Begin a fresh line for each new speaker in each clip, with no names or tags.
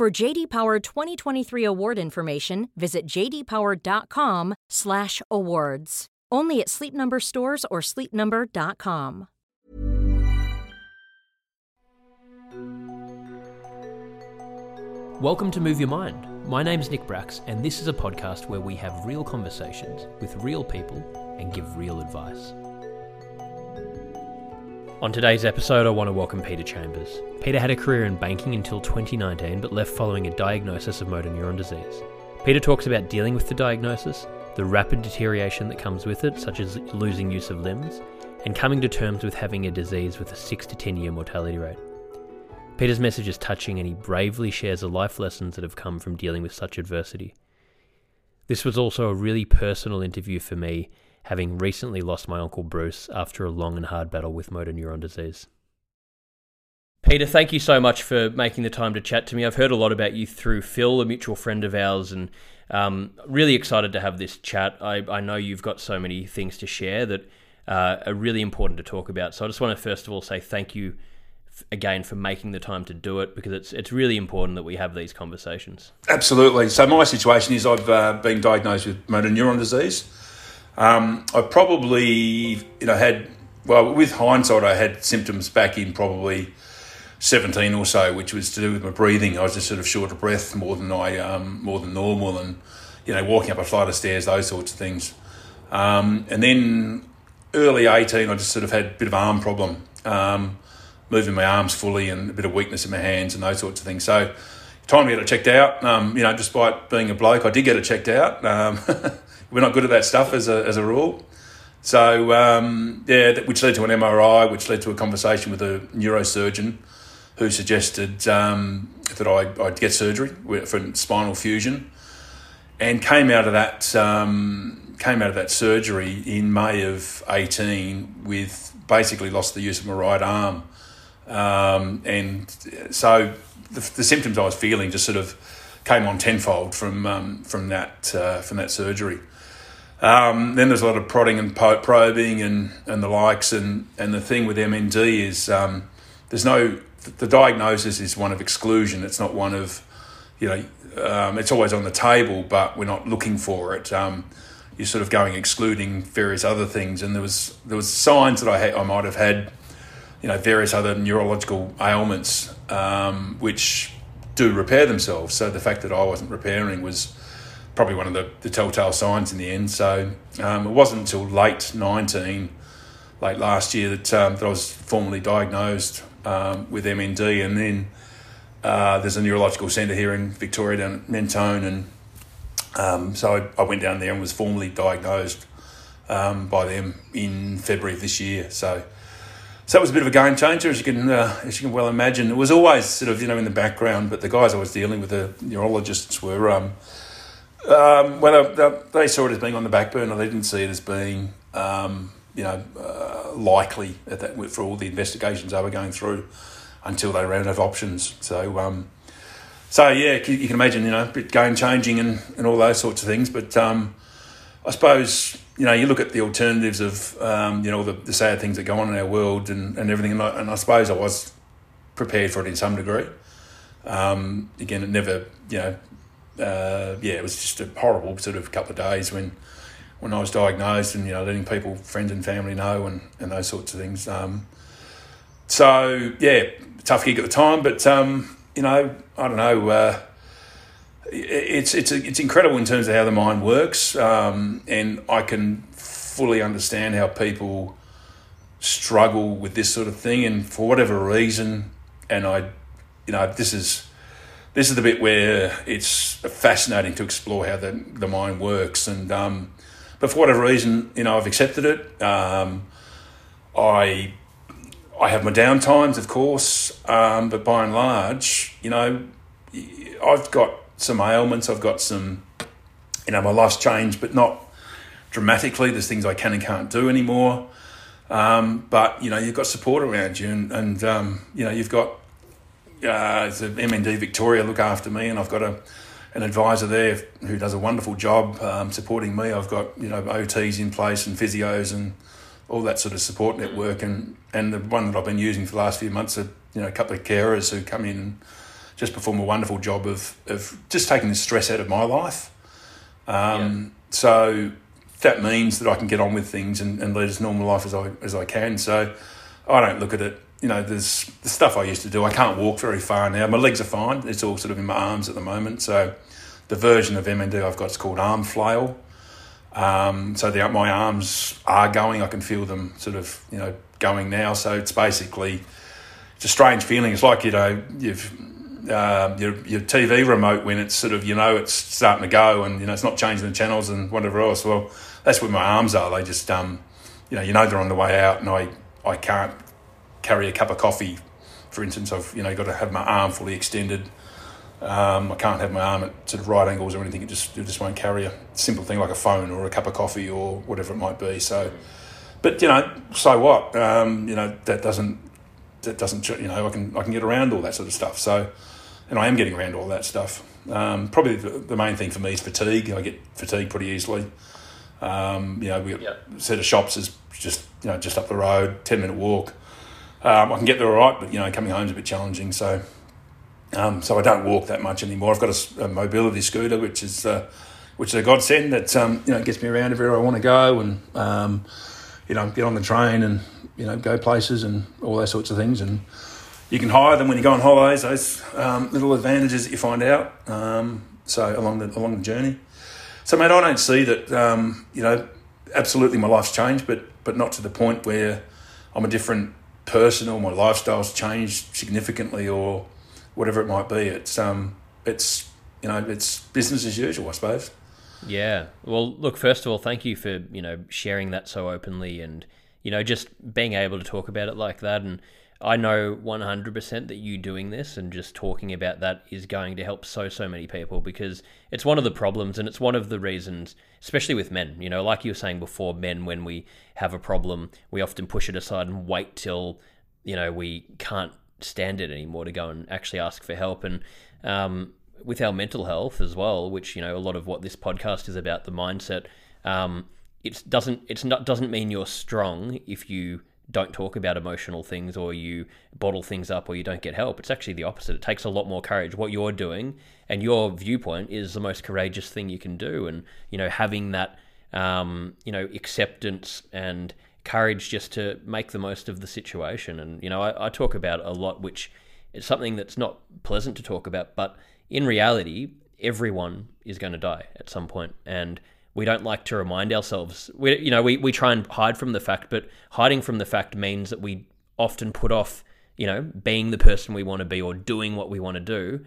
For JD Power 2023 award information, visit jdpower.com/awards. Only at Sleep Number stores or sleepnumber.com.
Welcome to Move Your Mind. My name's Nick Brax, and this is a podcast where we have real conversations with real people and give real advice. On today's episode, I want to welcome Peter Chambers. Peter had a career in banking until 2019, but left following a diagnosis of motor neuron disease. Peter talks about dealing with the diagnosis, the rapid deterioration that comes with it, such as losing use of limbs, and coming to terms with having a disease with a 6 to 10 year mortality rate. Peter's message is touching, and he bravely shares the life lessons that have come from dealing with such adversity. This was also a really personal interview for me having recently lost my uncle Bruce after a long and hard battle with motor neuron disease. Peter, thank you so much for making the time to chat to me. I've heard a lot about you through Phil, a mutual friend of ours, and um, really excited to have this chat. I, I, know you've got so many things to share that uh, are really important to talk about. So I just want to first of all say thank you f- again for making the time to do it because it's it's really important that we have these conversations.
Absolutely. So my situation is I've uh, been diagnosed with motor neuron disease. Um, I probably, you know, had, well, with hindsight, I had symptoms back in probably 17 or so, which was to do with my breathing. I was just sort of short of breath more than I, um, more than normal, and you know, walking up a flight of stairs, those sorts of things. Um, and then early 18, I just sort of had a bit of arm problem, um, moving my arms fully and a bit of weakness in my hands and those sorts of things. So, time to get it checked out. Um, you know, despite being a bloke, I did get it checked out. Um, we're not good at that stuff as a, as a rule. So, um, yeah, which led to an MRI, which led to a conversation with a neurosurgeon who suggested um, that I, would get surgery for spinal fusion, and came out of that um, came out of that surgery in May of eighteen with basically lost the use of my right arm, um, and so the, the, symptoms I was feeling just sort of came on tenfold from um, from that uh, from that surgery. Um, then there's a lot of prodding and probing and, and the likes. And, and the thing with MND is um, there's no, the diagnosis is one of exclusion. It's not one of, you know, um, it's always on the table, but we're not looking for it. Um, you're sort of going excluding various other things. And there was, there was signs that I, I might have had, you know, various other neurological ailments, um, which do repair themselves. So the fact that I wasn't repairing was, probably one of the, the telltale signs in the end. So um, it wasn't until late 19, late last year, that, um, that I was formally diagnosed um, with MND. And then uh, there's a neurological centre here in Victoria down at Mentone. And um, so I, I, went down there and was formally diagnosed um, by them in February of this year. So so that was a bit of a game changer, as you can uh, as you can well imagine. It was always sort of you know in the background, but the guys I was dealing with, the neurologists, were um, um, well, they, saw it as being on the back burner. They didn't see it as being, um, you know, uh, likely at that, for all the investigations they were going through until they ran out of options. So, um, so yeah, you can imagine, you know, bit game changing and, and all those sorts of things. But um, I suppose, you know, you look at the alternatives of, um, you know, the, the, sad things that go on in our world and, and everything. And I, and I suppose I was prepared for it in some degree. Um, again, it never, you know, uh, yeah, it was just a horrible sort of couple of days when when I was diagnosed and you know letting people, friends and family know and, and those sorts of things. Um, so yeah, tough gig at the time, but um, you know I don't know. Uh, it's it's it's incredible in terms of how the mind works, um, and I can fully understand how people struggle with this sort of thing, and for whatever reason, and I, you know, this is this is the bit where it's fascinating to explore how the, the mind works. And um, but for whatever reason, you know, I've accepted it. Um, I I have my down times, of course, um, but by and large, you know, I've got some ailments. I've got some, you know, my life's changed, but not dramatically. There's things I can and can't do anymore. Um, but you know, you've got support around you, and, and um, you know, you've got uh, the MND Victoria look after me, and I've got a an advisor there who does a wonderful job um, supporting me. I've got you know OTs in place and physios and all that sort of support network, and and the one that I've been using for the last few months are you know a couple of carers who come in and just perform a wonderful job of of just taking the stress out of my life. Um, yeah. So that means that I can get on with things and, and lead as normal life as I as I can. So I don't look at it. You know, there's the stuff I used to do. I can't walk very far now. My legs are fine. It's all sort of in my arms at the moment. So the version of MND I've got is called arm flail. Um, so the, my arms are going. I can feel them sort of you know going now. So it's basically it's a strange feeling. It's like you know you've uh, your your TV remote when it's sort of you know it's starting to go and you know it's not changing the channels and whatever else. Well, that's where my arms are. They just um, you know you know they're on the way out, and I I can't carry a cup of coffee. For instance, I've you know got to have my arm fully extended. Um, I can't have my arm at sort of right angles or anything. It just it just won't carry a simple thing like a phone or a cup of coffee or whatever it might be. So, but you know, so what? Um, you know that doesn't that doesn't you know I can I can get around all that sort of stuff. So, and I am getting around all that stuff. Um, probably the, the, main thing for me is fatigue. I get fatigued pretty easily. Um, you know, we got yep. a set of shops is just you know just up the road, ten minute walk. Um, I can get there all right, but you know, coming home is a bit challenging. So, um, so I don't walk that much anymore. I've got a, a mobility scooter, which is uh, which is a godsend that um, you know gets me around everywhere I want to go, and um, you know, get on the train and you know go places and all those sorts of things. And you can hire them when you go on holidays. Those um, little advantages that you find out. Um, so along the along the journey. So, mate, I don't see that. You know, absolutely, my life's changed, but but not to the point where I'm a different person or my lifestyle's changed significantly or whatever it might be. It's um, it's you know, it's business as usual, I suppose.
Yeah. Well, look. First of all, thank you for you know sharing that so openly and you know just being able to talk about it like that and I know 100% that you doing this and just talking about that is going to help so, so many people because it's one of the problems and it's one of the reasons, especially with men. You know, like you were saying before, men, when we have a problem, we often push it aside and wait till, you know, we can't stand it anymore to go and actually ask for help. And um, with our mental health as well, which, you know, a lot of what this podcast is about, the mindset, um, it doesn't, it's not, doesn't mean you're strong if you don't talk about emotional things or you bottle things up or you don't get help. It's actually the opposite. It takes a lot more courage. What you're doing and your viewpoint is the most courageous thing you can do. And, you know, having that, um, you know, acceptance and courage just to make the most of the situation. And, you know, I, I talk about a lot, which is something that's not pleasant to talk about, but in reality, everyone is going to die at some point. And, we don't like to remind ourselves. We, you know, we, we try and hide from the fact, but hiding from the fact means that we often put off, you know, being the person we want to be or doing what we want to do.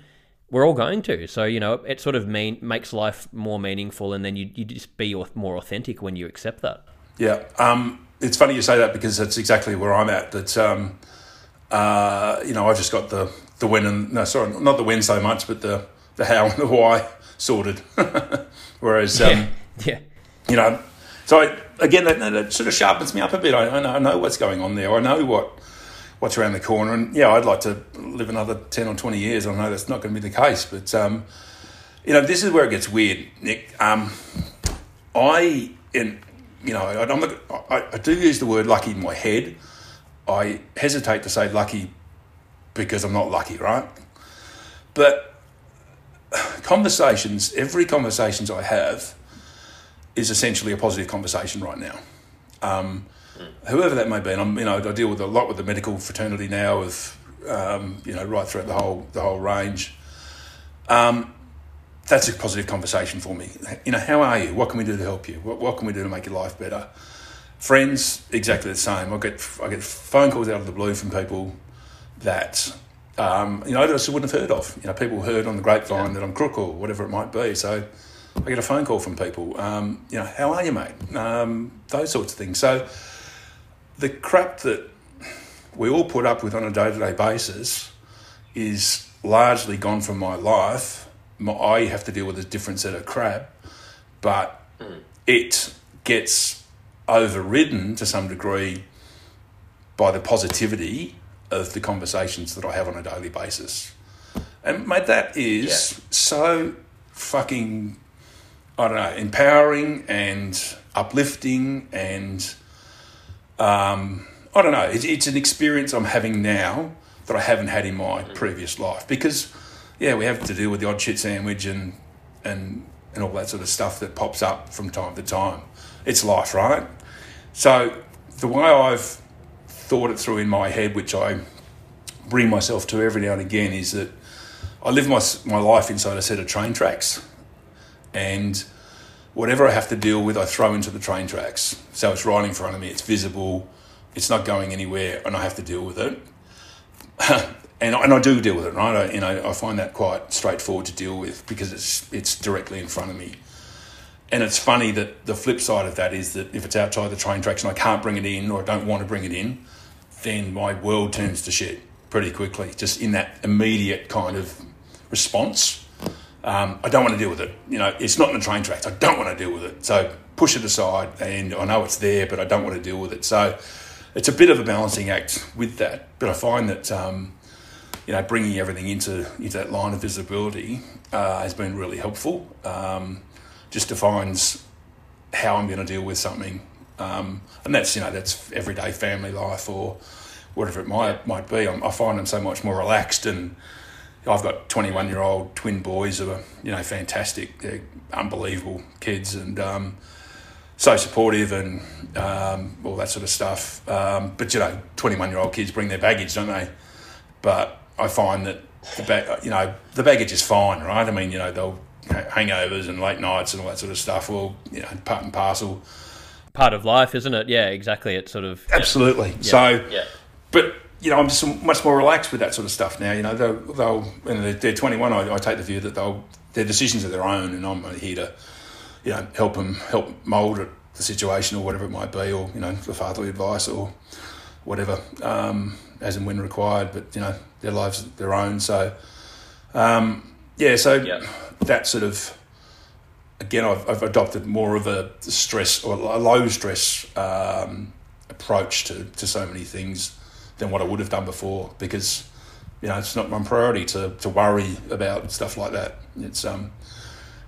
We're all going to. So, you know, it sort of mean, makes life more meaningful and then you, you just be more authentic when you accept that.
Yeah. Um, it's funny you say that because that's exactly where I'm at. That, um, uh, you know, I've just got the, the when and, no, sorry, not the when so much, but the, the how and the why sorted. Whereas, um,
yeah yeah.
You know, so I, again, that, that, sort of sharpens me up a bit. I, I, know, I know what's going on there. I know what what's around the corner, and yeah, I'd like to live another ten or twenty years. I know that's not going to be the case, but um, you know, this is where it gets weird, Nick. Um, I, in, you know, I, not, I, I do use the word lucky in my head. I hesitate to say lucky because I'm not lucky, right? But conversations, every conversations I have is essentially a positive conversation right now. Um. Whoever that may be, and I'm, you know, I deal with a lot with the medical fraternity now, with um, you know, right throughout the whole the whole range. Um, that's a positive conversation for me. You know, how are you? What can we do to help you? What, what can we do to make your life better? Friends, exactly the same. I get I get phone calls out of the blue from people that um, you know I just wouldn't have heard of. You know, people heard on the grapevine yeah. that I'm crook or whatever it might be. So I get a phone call from people. Um, you know, how are you, mate? Um, those sorts of things. So the crap that we all put up with on a day to day basis is largely gone from my life my, I have to deal with a different set of crap, but it gets overridden to some degree by the positivity of the conversations that I have on a daily basis. And mate, that is
Yeah.
so fucking I don't know, empowering and uplifting and um, I don't know. It's, it's an experience I'm having now that I haven't had in my previous life because, yeah, we have to deal with the odd shit sandwich and and and all that sort of stuff that pops up from time to time. It's life, right? So the way I've thought it through in my head, which I bring myself to every now and again, is that I live my my life inside a set of train tracks, and whatever I have to deal with, I throw into the train tracks. So it's right in front of me, it's visible, it's not going anywhere, and I have to deal with it. and, I- and I do deal with it, right? I, you know, I find that quite straightforward to deal with because it's it's directly in front of me. And it's funny that the flip side of that is that if it's outside the train tracks and I can't bring it in or I don't want to bring it in, then my world turns to shit pretty quickly, just in that immediate kind of response. Um, I don't want to deal with it. You know, it's not in the train tracks. I don't want to deal with it. So push it aside, and I know it's there, but I don't want to deal with it. So it's a bit of a balancing act with that. But I find that um, you know bringing everything into into that line of visibility uh, has been really helpful. Um, just defines how I'm going to deal with something, um, and that's you know that's everyday family life or whatever it might might be. I'm, I find I'm so much more relaxed, and I've got 21 year old twin boys who are you know fantastic, they're unbelievable kids, and um, so supportive and um, all that sort of stuff. Um, but you know, 21 year old kids bring their baggage, don't they? But I find that the you know the baggage is fine, right? I mean, you know they'll hangovers and late nights and all that sort of stuff. Well, you know, part and parcel.
Part of life, isn't it? Yeah, exactly. It's sort of
Absolutely. So,
yeah.
but you know, I'm just much more relaxed with that sort of stuff now. You know, they'll, they'll when they're, they're 21, I, I take the view that they'll their decisions are their own, and I'm here to, you know, help them help mould the situation or whatever it might be, or you know, the fatherly advice or whatever, um, as and when required. But you know, their lives are their own. So, um, yeah. So
Yeah.
that sort of again, I've, I've adopted more of a stress or a low stress um, approach to, to so many things than what I would have done before because you know it's not my priority to, to worry about stuff like that. It's um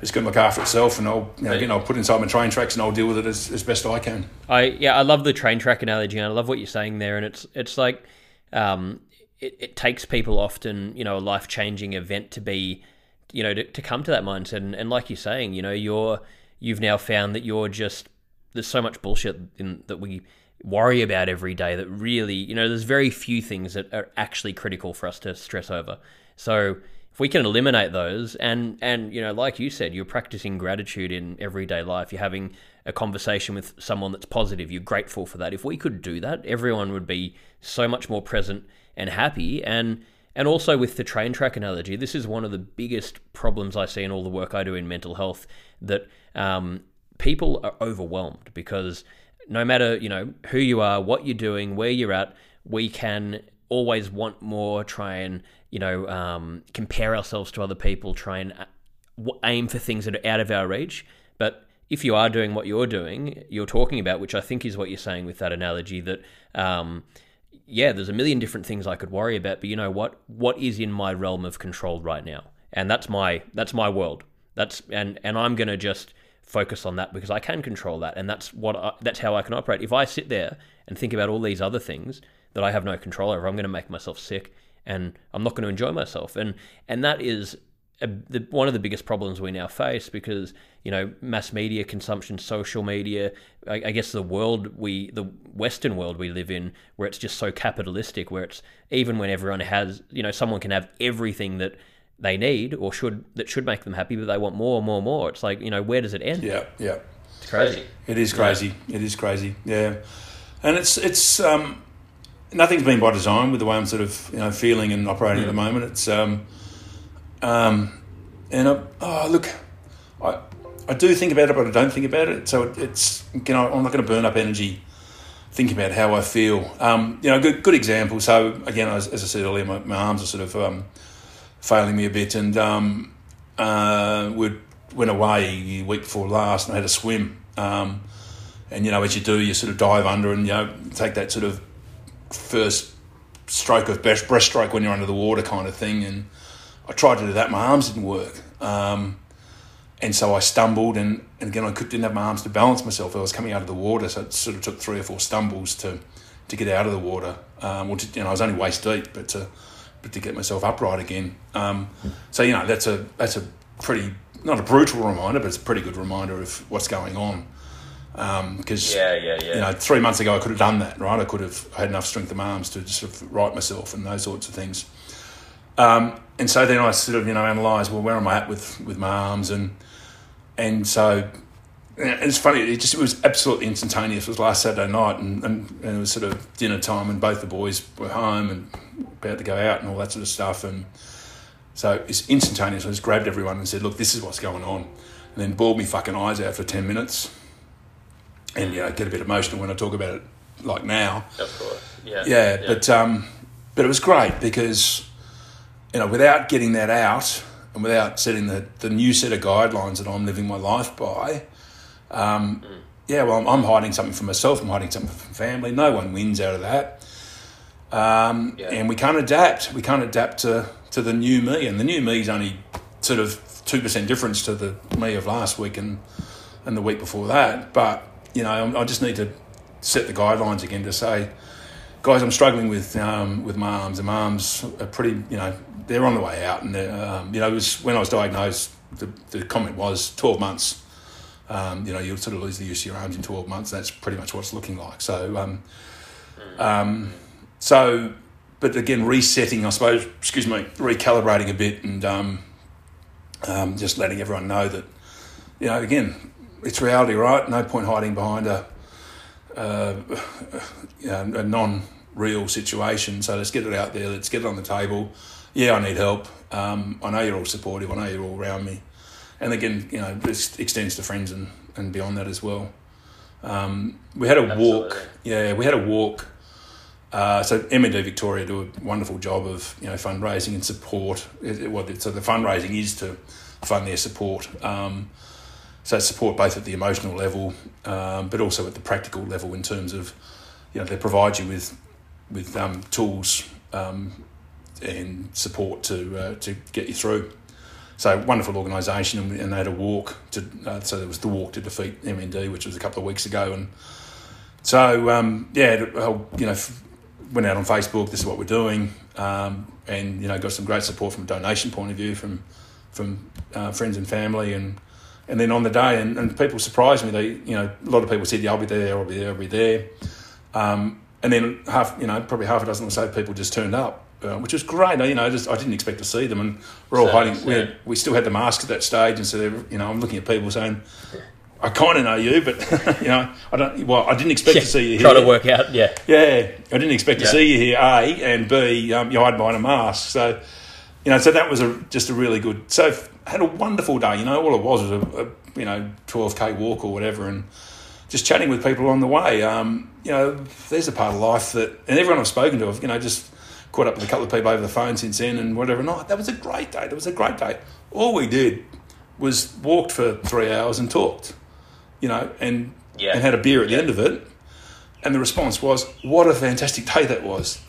it's going to look after itself, and I'll you know, again I'll put inside my train tracks and I'll deal with it as, as best I can.
I yeah, I love the train track analogy, and I love what you're saying there. And it's it's like um, it, it takes people often, you know, a life changing event to be, you know, to, to come to that mindset. And, and like you're saying, you know, you're you've now found that you're just there's so much bullshit in, that we worry about every day that really, you know, there's very few things that are actually critical for us to stress over. So if we can eliminate those and and you know like you said you're practicing gratitude in everyday life. You're having a conversation with someone that's positive. You're grateful for that. If we could do that everyone would be so much more present and happy. And and also with the train track analogy this is one of the biggest problems i see in all the work i do in mental health that um, people are overwhelmed because no matter you know who you are what you're doing where you're at we can always want more try and you know um, compare ourselves to other people try and uh, aim for things that are out of our reach. But if you are doing what you're doing you're talking about which i think is what you're saying with that analogy that um, yeah there's a million different things i could worry about but you know what? What is in my realm of control right now? And that's my that's my world. That's and and i'm to just focus on that because i can control that and that's what I, that's how i can operate. If i sit there and think about all these other things that i have no control over i'm going to make myself sick and i'm not going to enjoy myself. And and that is a, the, one of the biggest problems we now face because you know mass media consumption, social media, I, I, guess the world we the Western world we live in, where it's just so capitalistic, where it's even when everyone has you know someone can have everything that they need or should that should make them happy, but they want more, more, more. It's like you know where does it end?
Yeah, yeah,
it's crazy.
It is crazy. Yeah. It is crazy. Yeah, and it's it's um, nothing's been by design with the way I'm sort of you know feeling and operating mm. at the moment. It's um, um, and I, oh, look, I I do think about it, but I don't think about it. So it, it's you know I'm not going to burn up energy thinking about how I feel. Um, you know, good good example. So again, as, as I said earlier, my, my arms are sort of um, failing me a bit, and um, uh, we went away week before last and I had a swim. Um, and you know, as you do, you sort of dive under and you know take that sort of first stroke of breaststroke when you're under the water kind of thing. And I tried to do that, my arms didn't work. Um, and so I stumbled, and, and again, I could, didn't have my arms to balance myself. I was coming out of the water, so it sort of took three or four stumbles to, to get out of the water. Um, to, you know, I was only waist deep, but to, but to get myself upright again. Um, so you know, that's a that's a pretty not a brutal reminder, but it's a pretty good reminder of what's going on. Because
um, yeah, yeah, yeah.
You know, three months ago I could have done that, right? I could have had enough strength of arms to sort of right myself and those sorts of things. Um, and so then I sort of you know analyse well where am I at with with my arms and and so it's funny it just it was absolutely instantaneous. It was last Saturday night and, and, and it was sort of dinner time and both the boys were home and about to go out and all that sort of stuff and so it's instantaneous. I just grabbed everyone and said, look, this is what's going on. And then bawled me fucking eyes out for 10 minutes. And, you know, get a bit emotional when I talk about it like now.
Of course, yeah.
Yeah, yeah. but um, but it was great because, you know, without getting that out and without setting the, the new set of guidelines that I'm living my life by, um, mm. yeah, well, I'm, I'm, hiding something from myself, I'm hiding something from family. No one wins out of that. Um, yeah. And we can't adapt. We can't adapt to to the new me, and the new me is only sort of two percent difference to the me of last week and and the week before that. But you know, I just need to set the guidelines again to say, guys, I'm struggling with um, with my arms. And my arms are pretty, you know, they're on the way out. And um, you know, it was when I was diagnosed. The, the comment was 12 months. Um, you know, you'll sort of lose the use of your arms in 12 months. That's pretty much what it's looking like. So, um, um, so but again, resetting, I suppose, excuse me, recalibrating a bit and um, um, just letting everyone know that, you know, again, it's reality, right? No point hiding behind a, uh, you know, a non real situation. So let's get it out there, let's get it on the table. Yeah, I need help. Um, I know you're all supportive, I know you're all around me. And again, you know, this extends to friends and, and beyond that as well. Um, we had a Absolutely. walk, yeah, we had a walk uh, so MND Victoria do a wonderful job of you know fundraising and support. It, well, so the fundraising is to fund their support. Um, so support both at the emotional level, um, but also at the practical level in terms of you know they provide you with with um, tools um, and support to uh, to get you through. So wonderful organisation, and, they had a walk to. Uh, so there was the walk to defeat MND, which was a couple of weeks ago, and so um, yeah, you know went out on Facebook. This is what we're doing, um, and you know, got some great support from a donation point of view from from uh, friends and family, and and then on the day, and, and people surprised me. They, you know, a lot of people said, "Yeah, I'll be there. I'll be there. I'll be there." Um, and then half, you know, probably half a dozen or so people just turned up, uh, which was great. You know, just I didn't expect to see them, and we're all so, hiding. We, had, we still had the masks at that stage, and so you know, I'm looking at people saying, I kind of know you, but you know, I don't. Well, I didn't expect
yeah,
to see you
here. Try to work out, yeah,
yeah. I didn't expect to see you here. A and B, um, you hide behind a mask. So, you know, so that was a, just a really good. So had a wonderful day. You know, all it was was a, a you know twelve k walk or whatever, and just chatting with people on the way. Um, you know, there's a part of life that, and everyone I've spoken to, I've you know just caught up with a couple of people over the phone since then, and whatever. No, that was a great day. That was a great day. All we did was walked for three hours and talked you know, and yeah. and had a beer at yeah. the end of it. And the response was, "What a fantastic day that was!"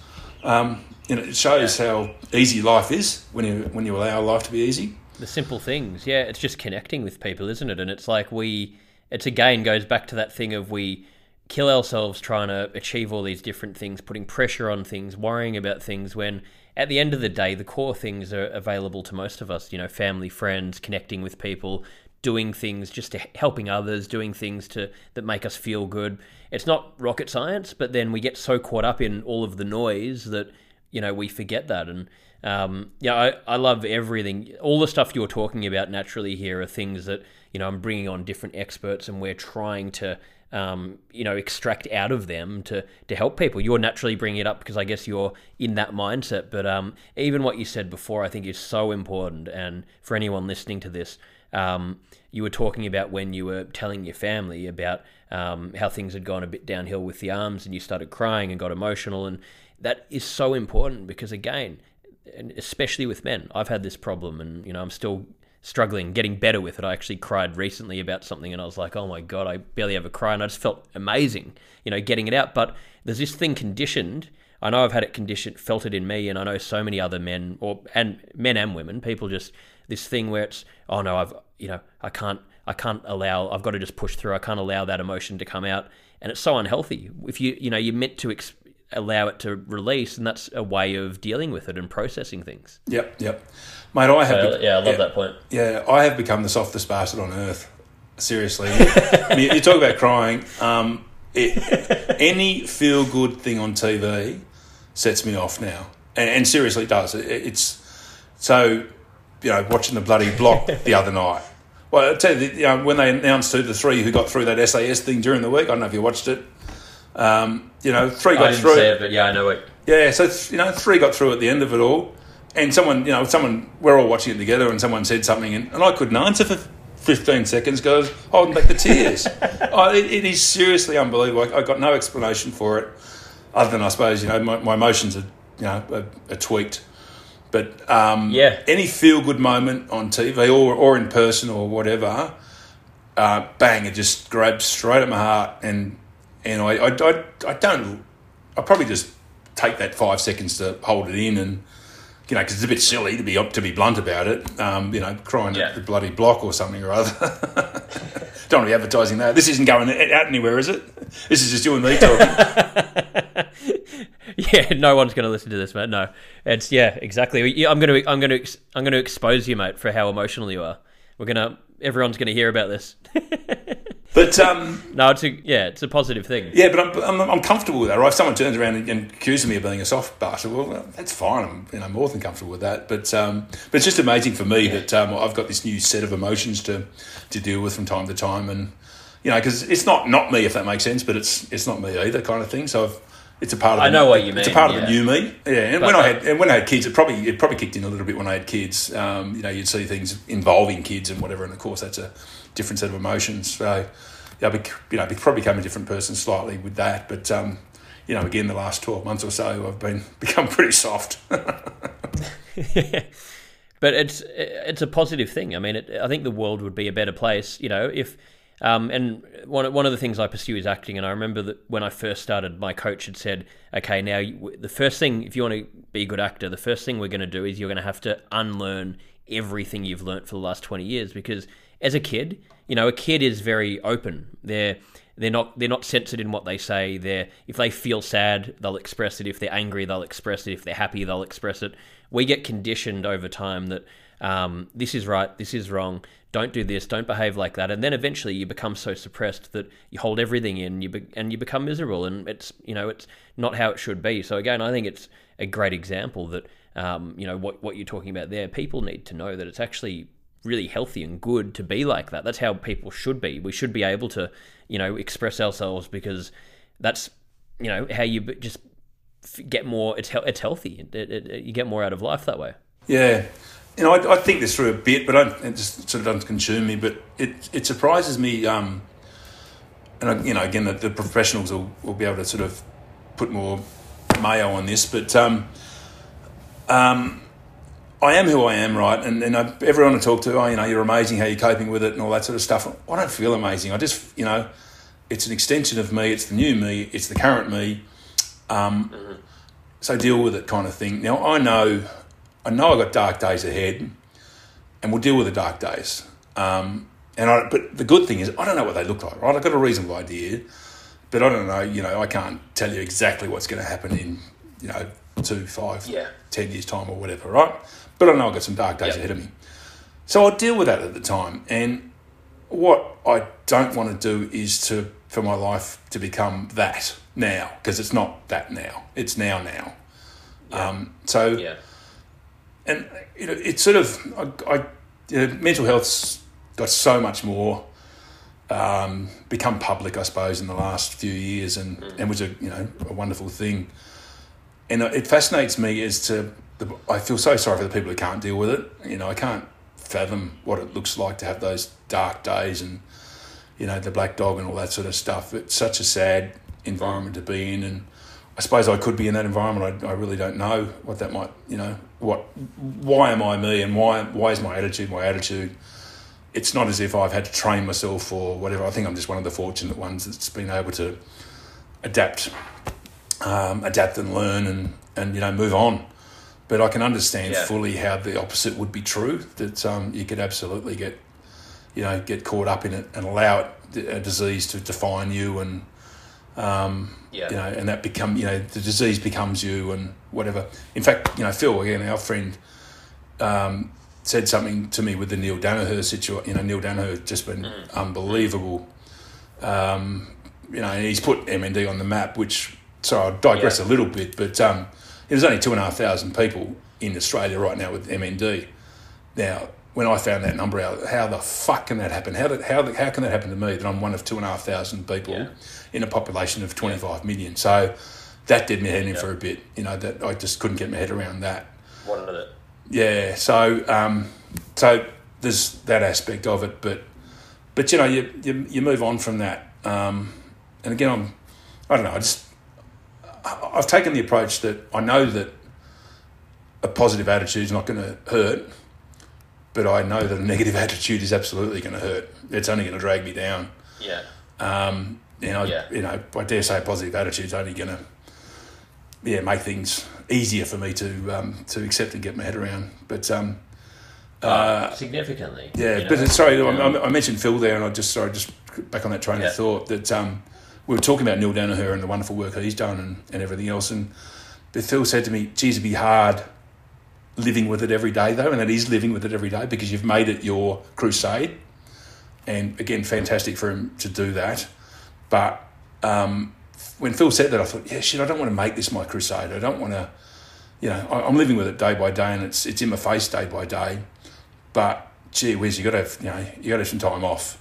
Um, you know, it shows yeah. how easy life is when you when you allow life to be easy.
The simple things, yeah. It's just connecting with people, isn't it? And it's like we, it's again goes back to that thing of we kill ourselves trying to achieve all these different things, putting pressure on things, worrying about things when at the end of the day, the core things are available to most of us, you know, family, friends, connecting with people, doing things just to helping others, doing things to that make us feel good. It's not rocket science, but then we get so caught up in all of the noise that you know we forget that. And um, yeah, I, I love everything. All the stuff you're talking about naturally here are things that you know I'm bringing on different experts, and we're trying to um, you know, extract out of them to to help people. You're naturally bringing it up because I guess you're in that mindset. But um, even what you said before, I think is so important. And for anyone listening to this, um, you were talking about when you were telling your family about um, how things had gone a bit downhill with the arms and you started crying and got emotional. And that is so important because, again, and especially with men, I've had this problem and, you know, I'm still struggling, getting better with it. I actually cried recently about something, and I was like, "Oh my god, I barely ever cry," and I just felt amazing, you know, getting it out. But there's this thing conditioned. I know I've had it conditioned, felt it in me, and I know so many other men, or and men and women, people just this thing where it's, oh no, I've, you know, I can't, I can't allow, I've got to just push through. I can't allow that emotion to come out, and it's so unhealthy. If you, you know, you're meant to. Ex- allow it to release, and that's a way of dealing with it and processing things.
Yep, yep. Mate, I have.
So, yeah, I love
yeah,
that point.
Yeah, I have become the softest bastard on earth. Seriously, mean, you talk about crying. Um, it, any feel good thing on TV sets me off now, and, and seriously, it does. It, it's so you know watching the bloody block the other night. Well, I tell you, you know, when they announced who the three who got through that SAS thing during the week, I don't know if you watched it. Um, you know, three got through.
it, but yeah, I know it.
Yeah, so you know, three got through at the end of it all, and someone, you know, someone, we're all watching it together, and someone said something, and, and I couldn't answer for 15 seconds because holding back the tears. oh, it, it is seriously unbelievable. I, I, got no explanation for it, other than I suppose you know my, my emotions are you know are, are tweaked. But um,
yeah,
any feel good moment on TV or or in person or whatever, uh, bang, it just grabs straight at my heart, and and I I, I, I don't I probably just take that five seconds to hold it in and you know, because it's a bit silly to be to be blunt about it. Um, you know, crying
Yeah.
at the bloody block or something or other. Don't want to be advertising that. This isn't going out anywhere, is it? This is just you and me talking.
Yeah, no one's going to listen to this, mate. No, it's yeah, exactly. I'm going to, I'm going to, I'm going to expose you, mate, for how emotional you are. We're gonna, everyone's going to hear about this.
But um,
no, it's a, yeah, it's a positive thing.
yeah, but I'm, I'm, I'm comfortable with that. Right? If someone turns around and, and accuses me of being a soft bastard, well, that's fine. I'm you know more than comfortable with that. But um, but it's just amazing for me that um, I've got this new set of emotions to to deal with from time to time, and you know, because it's not not me if that makes sense, but it's it's not me either, kind of thing. So I've, it's a part of.
I
the-
know what you mean.
It's a part of the new me. Yeah, and
But-
when I had and when I had kids, it probably it probably kicked in a little bit when I had kids. Um, you know, you'd see things involving kids and whatever, and of course that's a different set of emotions. So yeah, I bec- you know, I probably become a different person slightly with that. But um, you know, again, the last twelve months or so, I've been become pretty soft.
but it's it's a positive thing. I mean, it, I think the world would be a better place, you know, if. Um, and one one of the things I pursue is acting. And I remember that when I first started, my coach had said, "Okay, now you, the first thing, if you want to be a good actor, the first thing we're going to do is you're going to have to unlearn everything you've learnt for the last twenty years. Because as a kid, you know, a kid is very open. They're they're not they're not censored in what they say. They're if they feel sad, they'll express it. If they're angry, they'll express it. If they're happy, they'll express it. We get conditioned over time that um, this is right, this is wrong. Don't do this. Don't behave like that. And then eventually, you become so suppressed that you hold everything in. You be, and you become miserable. And it's you know it's not how it should be. So again, I think it's a great example that um, you know what what you're talking about there. People need to know that it's actually really healthy and good to be like that. That's how people should be. We should be able to, you know, express ourselves because that's, you know, how you just get more. It's it's healthy. It, it, it- you get more out of life that way.
Yeah, you know, I, I think this through a bit, but I, it just sort of doesn't consume me. But it it surprises me, um, and I, you know, again, the, the professionals will, will be able to sort of put more mayo on this. But um, um, I am who I am, right? And and I, everyone I talk to, oh, you know, you're amazing, how you're coping with it, and all that sort of stuff. I don't feel amazing. I just, you know, it's an extension of me. It's the new me. It's the current me. Um, so deal with it, kind of thing. Now I know, I know I've got dark days ahead, and we'll deal with the dark days. Um, and I, but the good thing is, I don't know what they look like. Right, I've got a reasonable idea, but I don't know. You know, I can't tell you exactly what's going to happen in, you know, two, five,
Yeah.
ten years time or whatever. Right, but I know I've got some dark days
Yep.
ahead of me. So I'll deal with that at the time. And what I don't want to do is to for my life to become that now because it's not that now. It's now now. Um, so and you know, it's sort of I, I you know, mental health's got so much more um, become public, I suppose, in the last few years, and and was a you know a wonderful thing. And it fascinates me as to the, I feel so sorry for the people who can't deal with it. You know, I can't fathom what it looks like to have those dark days and you know the black dog and all that sort of stuff. It's such a sad environment to be in, and I suppose I could be in that environment. I, I really don't know what that might you know what why am I me and why why is my attitude my attitude? It's not as if I've had to train myself or whatever. I think I'm just one of the fortunate ones that's been able to adapt um, adapt and learn and and you know move on. But I can understand
Yeah.
fully how the opposite would be true that um, you could absolutely get you know get caught up in it and allow it a disease to define you and um,
Yeah.
you know, and that become you know the disease becomes you and whatever. In fact, you know, Phil again, our friend, um, said something to me with the Neale Daniher situation. You know, Neale Daniher has just been unbelievable. Um, you know, and he's put MND on the map. Which, sorry, I'll digress
Yeah.
a little bit, but um, there's only two and a half thousand people in Australia right now with MND. Now, when I found that number out, how the fuck can that happen? How did, how how can that happen to me? That I'm one of two and a half thousand people
Yeah.
in a population of 25 million. So that did me head in
Yeah.
for a bit. You know that I just couldn't get my head around that.
One
Yeah. So um, so there's that aspect of it, but but you know you you, you move on from that. Um, and again, I'm I don't know. I just I've taken the approach that I know that a positive attitude is not going to hurt, but I know that a negative attitude is absolutely going to hurt. It's only going to drag me down.
yeah.
Um, you know,
Yeah.
you know, I dare say a positive attitude's only going to, yeah, make things easier for me to um, to accept and get my head around. But um, uh,
significantly.
yeah,
you know.
but sorry,
Um,
I, I mentioned Phil there, and I just sorry, just back on that train
Yeah.
of thought that um, we were talking about Neale Daniher and the wonderful work he's done and, and everything else, and but Phil said to me, "Geez, it'd be hard." Living with it every day, though, and it is living with it every day because you've made it your crusade and again, fantastic for him to do that. But um, when Phil said that, I thought, yeah, shit, I don't want to make this my crusade. I don't want to, you know, I, I'm living with it day by day, and it's it's in my face day by day. But gee whiz, you got to have, you know, you got to have some time off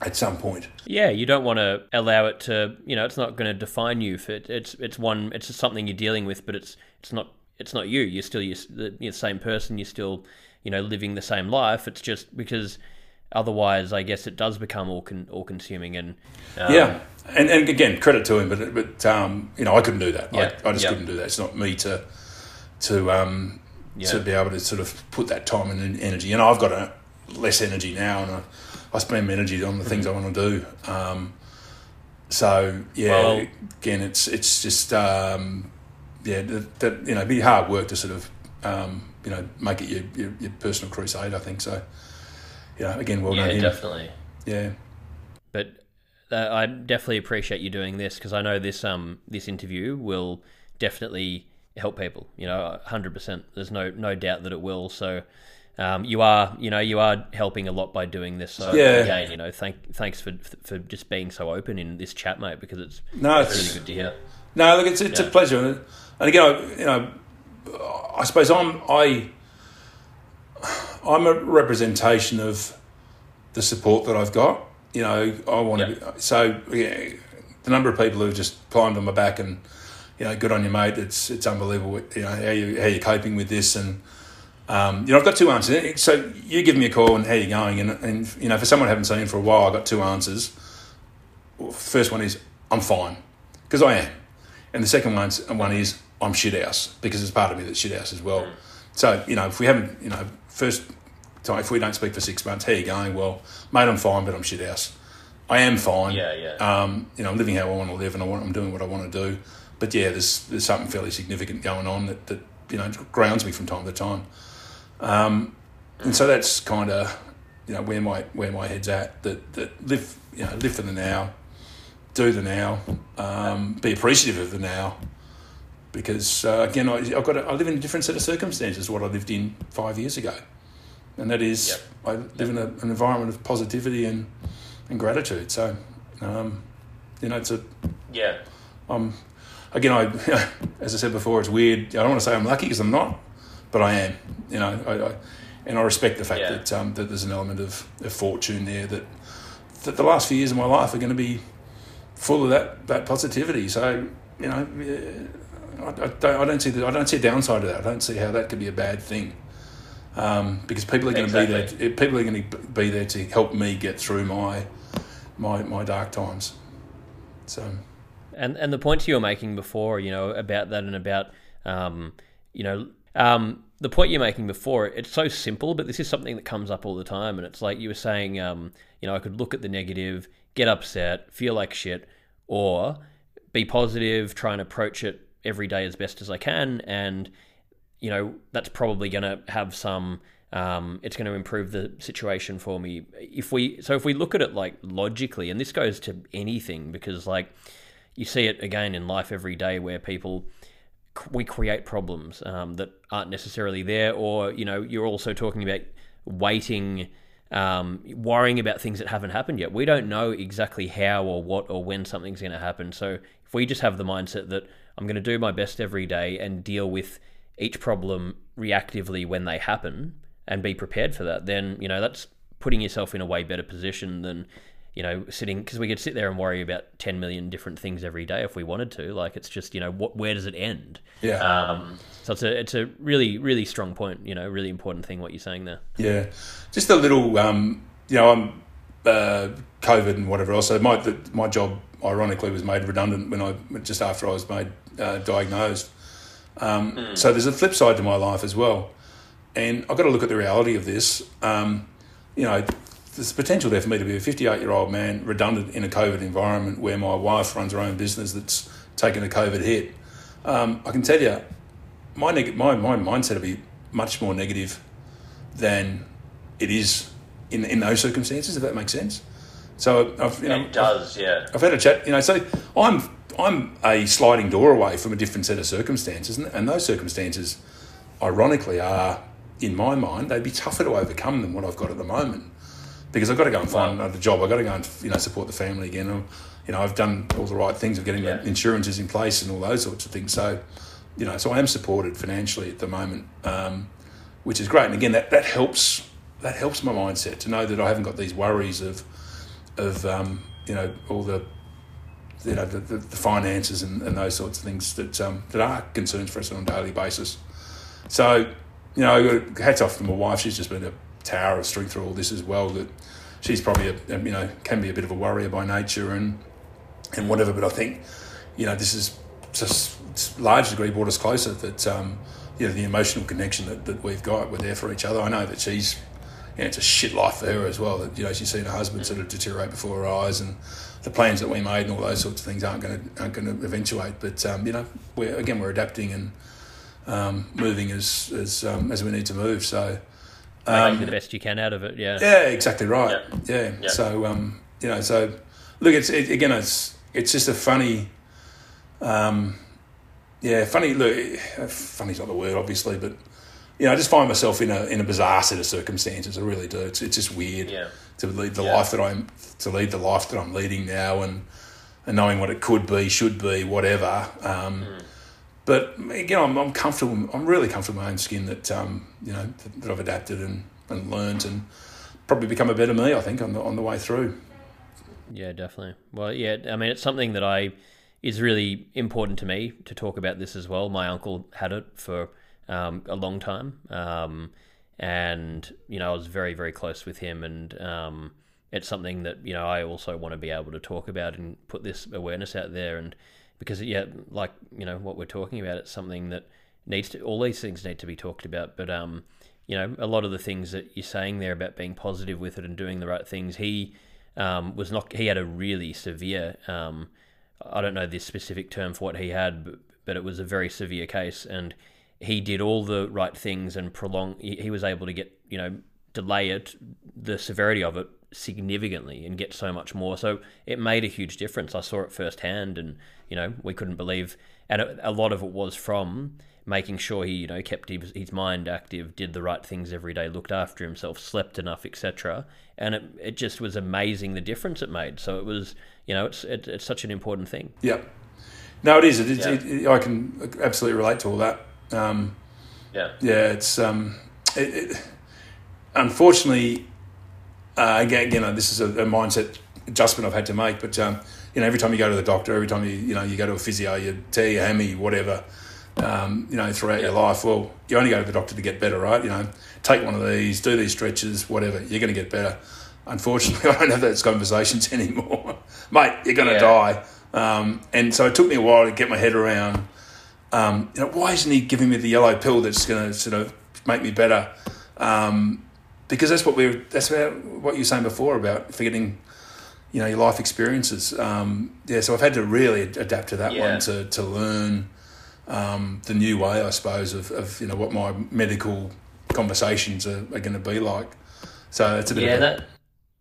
at some point.
Yeah, you don't want to allow it to. You know, it's not going to define you. For it, it's it's one. It's just something you're dealing with, but it's it's not it's not you. You're still you're, the the same person. You're still you know living the same life. It's just because otherwise, I guess it does become all con, all consuming. And um,
yeah, and and again, credit to him, but but um, you know, I couldn't do that.
Yeah,
I, I just
yeah.
couldn't do that. It's not me to to um,
Yeah.
to be able to sort of put that time and energy. And I've got a less energy now, and I, I spend my energy on the things I want to do. Um, so yeah,
Well-
again, it's it's just um, yeah, that, that you know, it'd be hard work to sort of um, you know make it your, your your personal crusade. I think so. You know, again, well
yeah,
done him.
definitely.
Yeah,
but uh, I definitely appreciate you doing this because I know this um this interview will definitely help people. You know, hundred percent. There's no no doubt that it will. So. Um, you are, you know, you are helping a lot by doing this. So
Yeah.
again, you know, thank, thanks for for just being so open in this chat, mate. Because it's
no,
it's
it's
really good to hear.
No, look, it's it's
Yeah.
a pleasure, and again, I, you know, I suppose I'm I I'm a representation of the support that I've got. You know, I want to. Be, so yeah, the number of people who've just climbed on my back and you know, good on you, mate. It's it's unbelievable. You know how you how you're coping with this and. Um, you know, I've got two answers. So you give me a call and how you're going, and, and you know, for someone I haven't seen for a while, I've got two answers. First one is I'm fine because I am, and the second one's one is I'm shit house because there's part of me that's shit house as well. So you know, if we haven't, you know, first time if we don't speak for six months, how you going? Well, mate, I'm fine, but I'm shit house. I am fine.
Yeah, yeah.
Um, you know, I'm living how I want to live, and I want, I'm doing what I want to do. But yeah, there's there's something fairly significant going on that, that you know grounds me from time to time. Um, and so that's kind of you know where my where my head's at. That that live you know live for the now, do the now, um, be appreciative of the now, because uh, again I, I've got a, I live in a different set of circumstances to what I lived in five years ago, and that is
Yep.
I live in a, an environment of positivity and and gratitude. So um, you know it's a
Yeah.
um, again, I, as I said before, it's weird. I don't want to say I'm lucky because I'm not, but I am. You know, I, I, and I respect the fact
Yeah.
that um, that there's an element of, of fortune there. That that the last few years of my life are going to be full of that that positivity. So you know, I, I don't I don't see the, I don't see a downside to that. I don't see how that could be a bad thing. Um, because people are going to be there. People are going to be there to help me get through my my my dark times. So.
And and the point you were making before, you know, about that and about, um, you know, um, the point you're making before, it's so simple, but this is something that comes up all the time. And it's like you were saying, um, you know, I could look at the negative, get upset, feel like shit, or be positive, try and approach it every day as best as I can. And, you know, that's probably going to have some. Um, it's going to improve the situation for me if we so if we look at it like logically and this goes to anything because like you see it again in life every day where people we create problems um, that aren't necessarily there, or you know, you're also talking about waiting, um, worrying about things that haven't happened yet. We don't know exactly how or what or when something's going to happen. So if we just have the mindset that I'm going to do my best every day and deal with each problem reactively when they happen and be prepared for that, then you know that's putting yourself in a way better position than you know, sitting because we could sit there and worry about ten million different things every day if we wanted to. Like it's just you know, what where does it end?
Yeah.
Um, so it's a it's a really really strong point. You know, really important thing what you're saying there.
Yeah, just a little. Um, you know, I'm uh, COVID and whatever else. So my the, my job ironically was made redundant when I just after I was made uh, diagnosed. Um, mm. So there's a flip side to my life as well, and I've got to look at the reality of this. Um, you know, there's potential there for me to be a 58 year old man redundant in a COVID environment where my wife runs her own business that's taken a COVID hit. Um, I can tell you, my, neg- my my mindset will be much more negative than it is in in those circumstances. If that makes sense. So I've you know
it does,
I've,
yeah.
I've had a chat. You know, so I'm I'm a sliding door away from a different set of circumstances, and, and those circumstances, ironically, are in my mind they'd be tougher to overcome than what I've got at the moment because I've got to go and find another job. I've got to go and you know support the family again. I'm, you know, I've done all the right things of getting yeah. the insurances in place and all those sorts of things. So, you know, so I am supported financially at the moment, um, which is great. And again, that, that helps that helps my mindset to know that I haven't got these worries of of um, you know all the you know the, the, the finances and, and, those sorts of things that um, that are concerns for us on a daily basis. So, you know, hats off to my wife. She's just been a tower of strength through all this as well. That she's probably a, you know can be a bit of a worrier by nature and and whatever. But I think you know this is just large degree brought us closer. That um, you know the emotional connection that, that we've got. We're there for each other. I know that she's you know, it's a shit life for her as well. That you know she's seen her husband sort of deteriorate before her eyes, and the plans that we made and all those sorts of things aren't going to aren't going to eventuate. But um, you know, we're again we're adapting and um, moving as as um, as we need to move. So
um, the best you can out of it. Yeah.
Yeah, exactly right. Yeah. yeah. So um, you know, so look, it's it, again, it's it's just a funny. Um, yeah, funny. Look, funny's not the word, obviously, but you know, I just find myself in a in a bizarre set of circumstances. I really do. It's it's just weird
yeah.
to lead the yeah. life that I'm to lead the life that I'm leading now, and and knowing what it could be, should be, whatever. Um, mm. But again, I'm, I'm comfortable. I'm really comfortable in my own skin that um, you know that, that I've adapted and, and learned and probably become a better me. I think on the on the way through.
Yeah, definitely. Well, yeah. I mean, it's something that I is really important to me to talk about this as well. My uncle had it for um, a long time, um, and you know, I was very very close with him, and um, it's something that you know I also want to be able to talk about and put this awareness out there and because yeah, like you know what we're talking about, it's something that needs to. All these things need to be talked about, but um, you know, a lot of the things that you're saying there about being positive with it and doing the right things, he um, was not. He had a really severe. Um, I don't know this specific term for what he had, but, but it was a very severe case, and he did all the right things and prolong. He, he was able to get you know delay it, the severity of it significantly and get so much more. So it made a huge difference. I saw it firsthand, and you know we couldn't believe, and a, lot of it was from making sure he you know kept his, his mind active, did the right things every day, looked after himself, slept enough, etc. And it it just was amazing the difference it made. So it was you know it's it, it's such an important thing.
Yeah. No, it is. It, yeah. it, I can absolutely relate to all that. Um,
yeah.
Yeah, it's um, it, unfortunately uh, again, you know, this is a, a, mindset adjustment I've had to make. But um, you know, every time you go to the doctor, every time you you know you go to a physio, you tear your hammy, whatever. Um, you know, throughout your life, well, you only go to the doctor to get better, right? You know, take one of these, do these stretches, whatever. You're going to get better. Unfortunately, I don't have those conversations anymore, mate. You're going to yeah. die. Um, and so it took me a while to get my head around um, you know, why isn't he giving me the yellow pill that's going to sort of make me better? Um, because that's what we're that's what you were saying before about forgetting, you know, your life experiences. Um, yeah, so I've had to really adapt to that
Yeah.
one to to learn um, the new way, I suppose, of, of you know what my medical conversations are, are going to be like. So it's a bit
Yeah,
of a,
that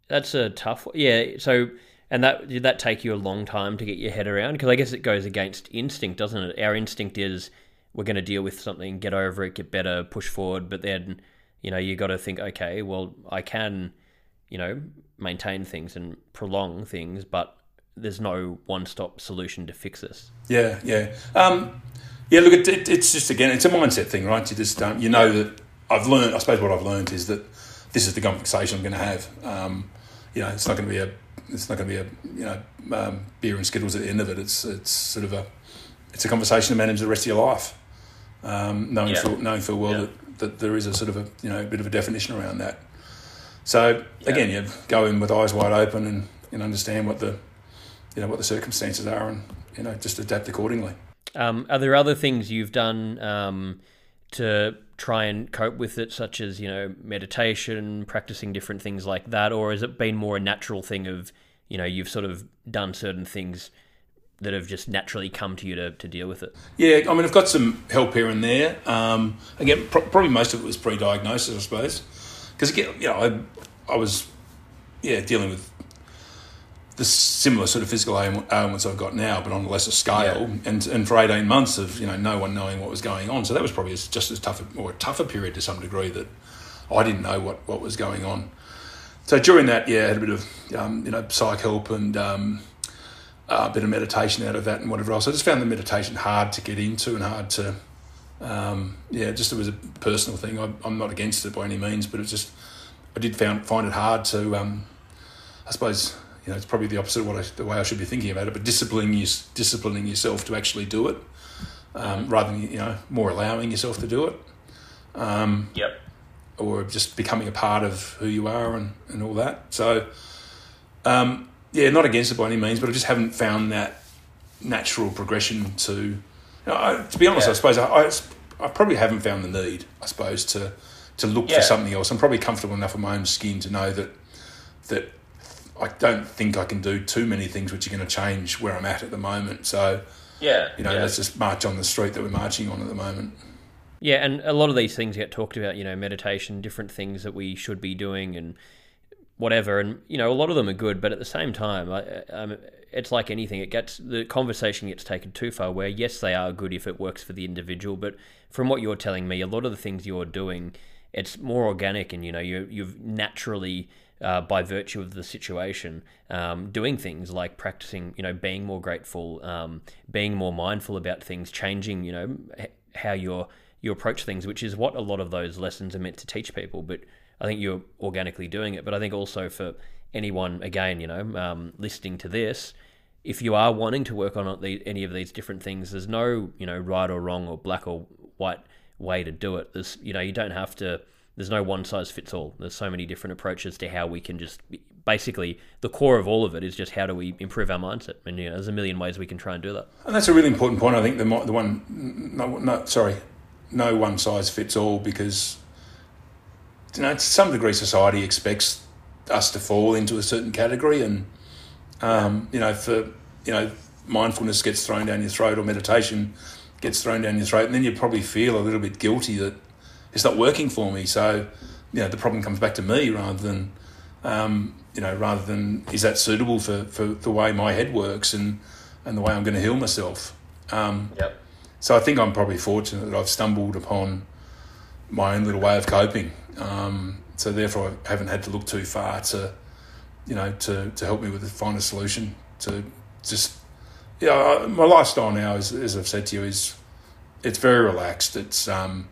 that's a tough. Yeah, so and that did that take you a long time to get your head around? Because I guess it goes against instinct, doesn't it? Our instinct is we're going to deal with something, get over it, get better, push forward. But then, you know, you got to think, okay, well, I can, you know, maintain things and prolong things, but there's no one-stop solution to fix this.
Yeah, yeah, um, yeah. Look, it, it, it's just again, it's a mindset thing, right? You just um, you know that I've learned. I suppose what I've learned is that this is the conversation I'm going to have. Um, you know, it's not going to be a, it's not going to be a, you know, um, beer and skittles at the end of it. It's it's sort of a, it's a conversation to manage the rest of your life. Um, knowing
Yeah.
full, knowing full well
Yeah.
that, that there is a sort of a you know a bit of a definition around that. So again, you go in with eyes wide open and, and understand what the you know what the circumstances are and you know just adapt accordingly.
Um, are there other things you've done um, to try and cope with it, such as you know meditation, practicing different things like that, or has it been more a natural thing of you know you've sort of done certain things that have just naturally come to you to, to deal with it?
Yeah, I mean, I've got some help here and there. Um, again, pro- probably most of it was pre-diagnosis, I suppose, because again, you know, I, I was, yeah, dealing with the similar sort of physical ail- ailments I've got now, but on a lesser scale, and and for eighteen months of you know no one knowing what was going on, so that was probably just as tough a- or a tougher period to some degree that I didn't know what what was going on. So during that, yeah, I had a bit of um, you know psych help and. Um, a bit of meditation out of that and whatever else. I just found the meditation hard to get into and hard to, um, yeah, just it was a personal thing. I, I'm not against it by any means, but it's just I did found find it hard to, um, I suppose you know it's probably the opposite of what I, the way I should be thinking about it, but disciplining you, disciplining yourself to actually do it, um, rather than you know more allowing yourself to do it. Um,
Yep.
Or just becoming a part of who you are and, and all that. So, um, yeah, not against it by any means, but I just haven't found that natural progression to. You know, I, to be honest, I suppose I, I, I probably haven't found the need. I suppose to to look
Yeah.
for something else. I'm probably comfortable enough in my own skin to know that that I don't think I can do too many things which are going to change where I'm at at the moment. So
Yeah.
you know, let's just march on the street that we're marching on at the moment.
Yeah, and a lot of these things get talked about, you know, meditation, different things that we should be doing, and whatever. And you know, a lot of them are good, but at the same time, I, um, it's like anything. It gets the conversation gets taken too far. Where yes, they are good if it works for the individual, but from what you're telling me, a lot of the things you're doing, it's more organic, and you know, you you've naturally. Uh, by virtue of the situation, um, doing things like practicing, you know, being more grateful, um, being more mindful about things, changing, you know, h- how you're you approach things, which is what a lot of those lessons are meant to teach people. But I think you're organically doing it. But I think also for anyone, again, you know, um, listening to this, if you are wanting to work on any of these different things, there's no, you know, right or wrong or black or white way to do it. There's, you know, you don't have to. There's no one size fits all. There's so many different approaches to how we can just basically the core of all of it is just how do we improve our mindset, and you know, there's a million ways we can try and do that.
And that's a really important point. I think the the one no, no sorry, no one size fits all because you know to some degree society expects us to fall into a certain category, and um, you know for you know mindfulness gets thrown down your throat or meditation gets thrown down your throat, and then you probably feel a little bit guilty that it's not working for me. So you know the problem comes back to me rather than um, you know rather than is that suitable for, for the way my head works and and the way I'm going to heal myself. Um,
Yep.
So I think I'm probably fortunate that I've stumbled upon my own little way of coping. Um, so therefore, I haven't had to look too far to, you know, to, to help me with find a solution to just, yeah. I- my lifestyle now, is, as I've said to you, is it's very relaxed. It's um,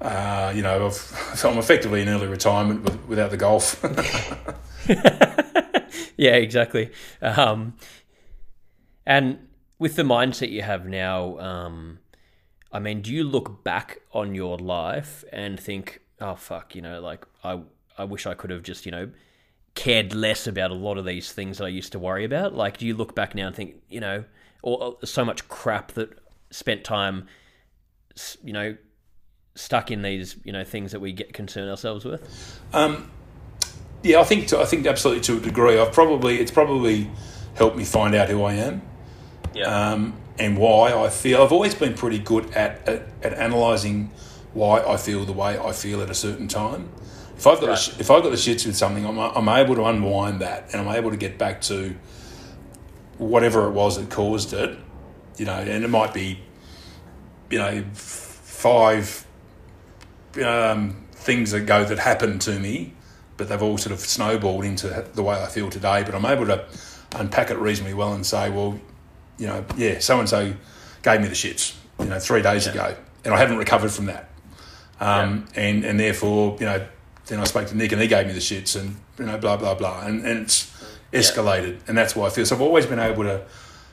uh, you know, I've, I'm effectively in early retirement with, without the golf.
yeah, exactly. Um, and with the mindset you have now, um, I mean, do you look back on your life and think, "Oh fuck," you know, like I, I wish I could have just, you know, cared less about a lot of these things that I used to worry about. Like, do you look back now and think, you know, or uh, so much crap that spent time, you know, stuck in these you know things that we get concern ourselves with?
Um, yeah, I think to, I think absolutely to a degree. I've probably it's probably helped me find out who I am.
Yeah.
Um, and why I feel. I've always been pretty good at, at, at analysing why I feel the way I feel at a certain time. If I've got right. the, if I've got the shits with something, I'm, I'm able to unwind that, and I'm able to get back to whatever it was that caused it. You know, and it might be, you know, five um, things that go that happened to me, but they've all sort of snowballed into the way I feel today. But I'm able to unpack it reasonably well and say, well, you know, yeah, so and so gave me the shits, you know, three days yeah. ago, and I haven't recovered from that. Um, yeah. and, and therefore, you know, then I spoke to Nick and he gave me the shits and, you know, blah, blah, blah. And, and it's escalated. Yeah. And that's why I feel. So I've always been able to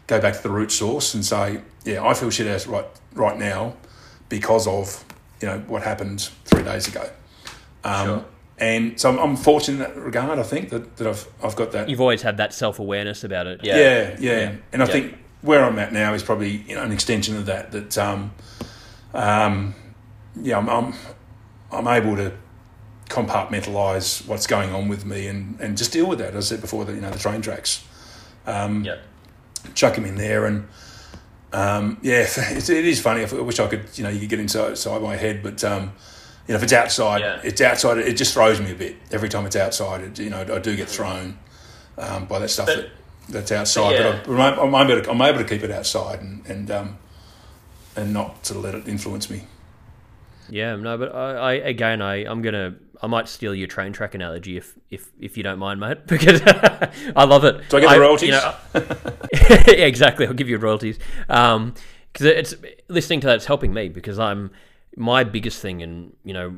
go back to the root source and say, yeah, I feel shit ass right, right now because of, you know, what happened three days ago. Um, sure. And so I'm, I'm, fortunate in that regard. I think that, that I've I've got that.
You've always had that self awareness about it.
Yeah, yeah, yeah. yeah. And I yeah. think where I'm at now is probably you know an extension of that. That um, um, yeah, I'm, I'm I'm able to compartmentalize what's going on with me and, and just deal with that. As I said before, that you know the train tracks. Um,
yeah.
Chuck them in there and. Um, yeah, it's, it is funny. I wish I could, you know, you could get inside, inside my head, but um, you know, if it's outside, yeah. it's outside. It just throws me a bit every time it's outside. It, you know, I do get thrown um, by that stuff but, that that's outside. Yeah. But I, am able to, I'm able to keep it outside and and um, and not sort of let it influence me.
Yeah, no, but I, I again, I I'm gonna I might steal your train track analogy if if if you don't mind, mate, because I love it.
Do I get the royalties? You know,
yeah, exactly. I'll give you royalties. Um, because it's listening to that, it's helping me because I'm my biggest thing, and you know,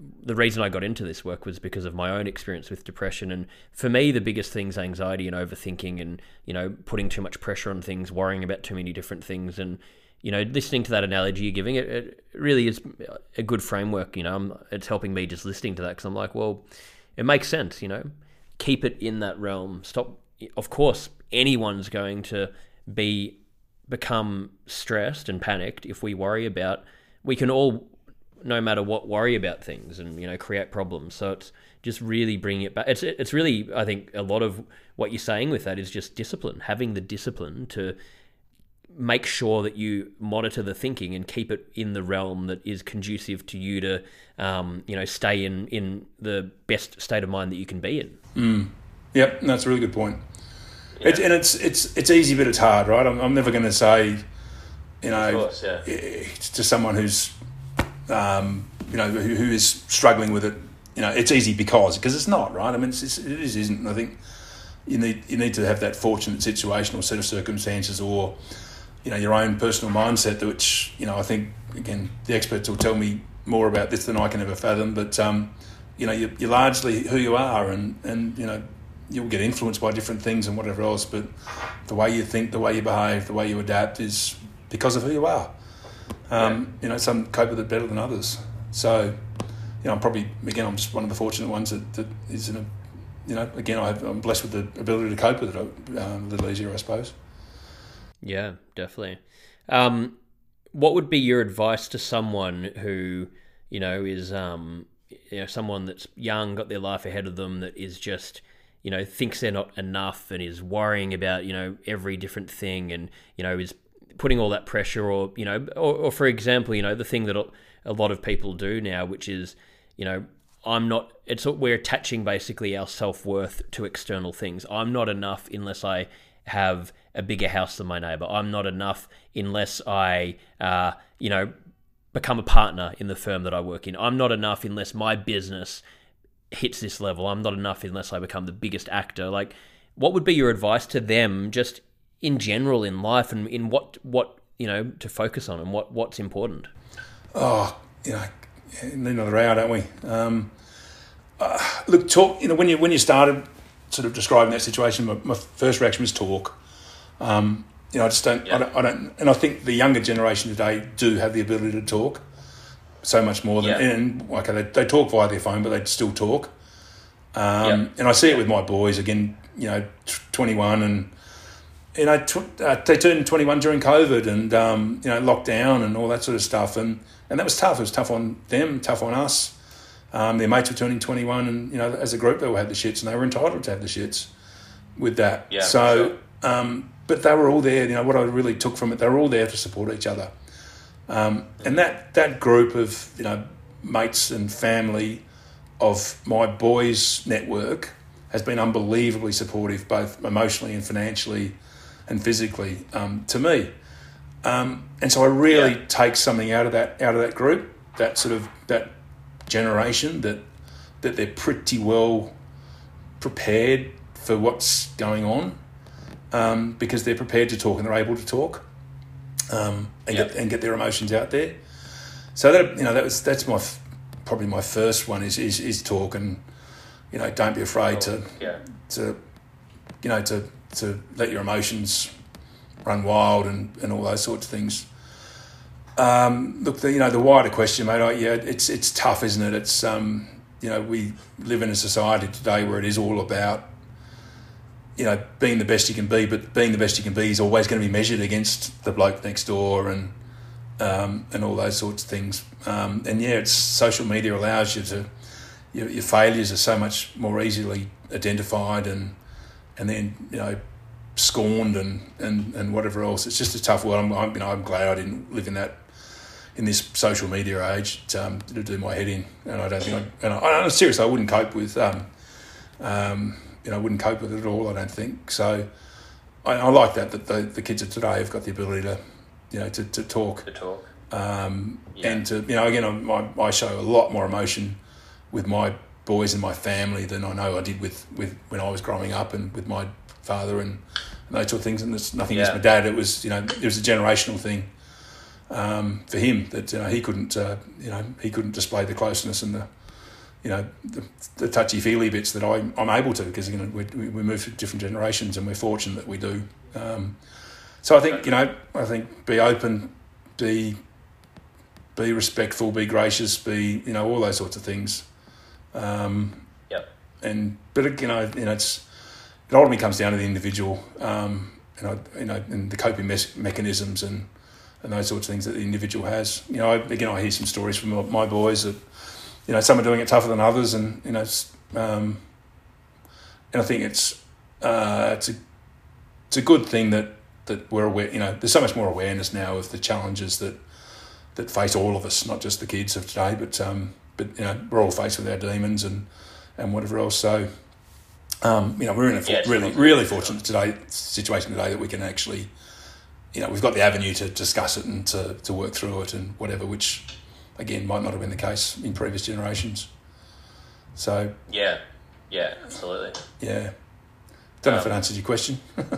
the reason I got into this work was because of my own experience with depression. And for me, the biggest things anxiety and overthinking, and you know, putting too much pressure on things, worrying about too many different things, and you know, listening to that analogy you're giving, it, it really is a good framework. You know, I'm, it's helping me just listening to that because I'm like, well, it makes sense. You know, keep it in that realm. Stop. Of course, anyone's going to be become stressed and panicked if we worry about. We can all no matter what, worry about things and you know create problems. So it's just really bringing it back. It's it's really I think a lot of what you're saying with that is just discipline, having the discipline to make sure that you monitor the thinking and keep it in the realm that is conducive to you to um, you know stay in in the best state of mind that you can be in.
Mm. Yep, that's a really good point. Yeah. It, and it's it's it's easy, but it's hard, right? I'm, I'm never going to say, you know,
course, yeah.
to someone who's um, you know, who, who is struggling with it, you know, it's easy because because it's not right. I mean, it's, it is, isn't. I think you need you need to have that fortunate situation or set of circumstances, or you know, your own personal mindset, which you know, I think again, the experts will tell me more about this than I can ever fathom. But um, you know, you're, you're largely who you are, and and you know, you'll get influenced by different things and whatever else. But the way you think, the way you behave, the way you adapt is because of who you are. Um. You know, some cope with it better than others. So, you know, I'm probably again, I'm just one of the fortunate ones that, that is in a, you know, again, I am blessed with the ability to cope with it um, a little easier, I suppose.
Yeah, definitely. Um, what would be your advice to someone who, you know, is um, you know, someone that's young, got their life ahead of them, that is just you know thinks they're not enough and is worrying about you know every different thing and you know is putting all that pressure, or you know, or, or for example, you know, the thing that a lot of people do now, which is, you know, I'm not. It's we're attaching basically our self worth to external things. I'm not enough unless I have a bigger house than my neighbor. I'm not enough unless I, uh, you know, become a partner in the firm that I work in. I'm not enough unless my business hits this level. I'm not enough unless I become the biggest actor. Like, what would be your advice to them, just in general in life and in what what you know to focus on and what what's important?
Oh, you know, need another hour, don't we? Um, uh, look, talk. You know, when you when you started sort of describing that situation, my, my first reaction was talk. Um, you know, I just don't, yeah. I don't, I don't, and I think the younger generation today do have the ability to talk so much more than, yeah. and okay, they, they talk via their phone, but they still talk. Um, yeah. And I see it with my boys again. You know, twenty one and you know, tw- uh, they turned 21 during COVID and, um, you know, lockdown and all that sort of stuff. And, and that was tough. It was tough on them, tough on us. Um, their mates were turning 21 and, you know, as a group, they all had the shits and they were entitled to have the shits with that.
Yeah,
so,
sure.
um, but they were all there. You know, what I really took from it, they were all there to support each other. Um, and that, that group of, you know, mates and family of my boys' network has been unbelievably supportive, both emotionally and financially and physically, um, to me. Um, and so I really
Yeah.
take something out of that out of that group, that sort of that generation that that they're pretty well prepared for what's going on um, because they're prepared to talk and they're able to talk um, and, get, and get their emotions out there. So that you know that was that's my f- probably my first one is is, is talk and you know don't be afraid to
Yeah.
to you know to to let your emotions run wild and, and all those sorts of things. Um, look, the, you know the wider question, mate. I, yeah, it's it's tough, isn't it? It's um, you know we live in a society today where it is all about you know being the best you can be, but being the best you can be is always going to be measured against the bloke next door and um, and all those sorts of things. Um, and yeah, it's social media allows you to your, your failures are so much more easily identified and and then you know scorned and, and, and whatever else. It's just a tough world. I'm, I'm you know I'm glad I didn't live in that in this social media age to, um, to do my head in. And I don't think I, and I, I seriously I wouldn't cope with um, um, you know I wouldn't cope with it at all. I don't think so. I, I like that that the, the kids of today have got the ability to you know to, to talk
To talk.
um,
Yeah.
and to you know again I, I show a lot more emotion with my boys in my family than I know I did with, with when I was growing up and with my father and, and those sort of things. And it's nothing against my dad. It was you know it was a generational thing um, for him that you know he couldn't uh, you know he couldn't display the closeness and the you know the, the touchy feely bits that I, I'm able to because you know we, we we move through different generations and we're fortunate that we do. Um, so I think you know I think be open be be respectful, be gracious, be you know all those sorts of things. Um,
Yep.
and but you know you know it's it ultimately comes down to the individual. Um, you know you know and the coping mes- mechanisms and and those sorts of things that the individual has. You know I, again I hear some stories from my- boys that you know some are doing it tougher than others, and you know it's, um, and I think it's uh, it's a it's a good thing that that we're aware. You know there's so much more awareness now of the challenges that that face all of us, not just the kids of today, but um, but you know we're all faced with our demons and and whatever else. So um, you know we're in a for-
Yeah,
really really fortunate today situation today that we can actually you know we've got the avenue to discuss it and to, to work through it and whatever, which again might not have been the case in previous generations. So
Yeah. Yeah. Absolutely.
yeah, don't know if it
Um,
answers your question.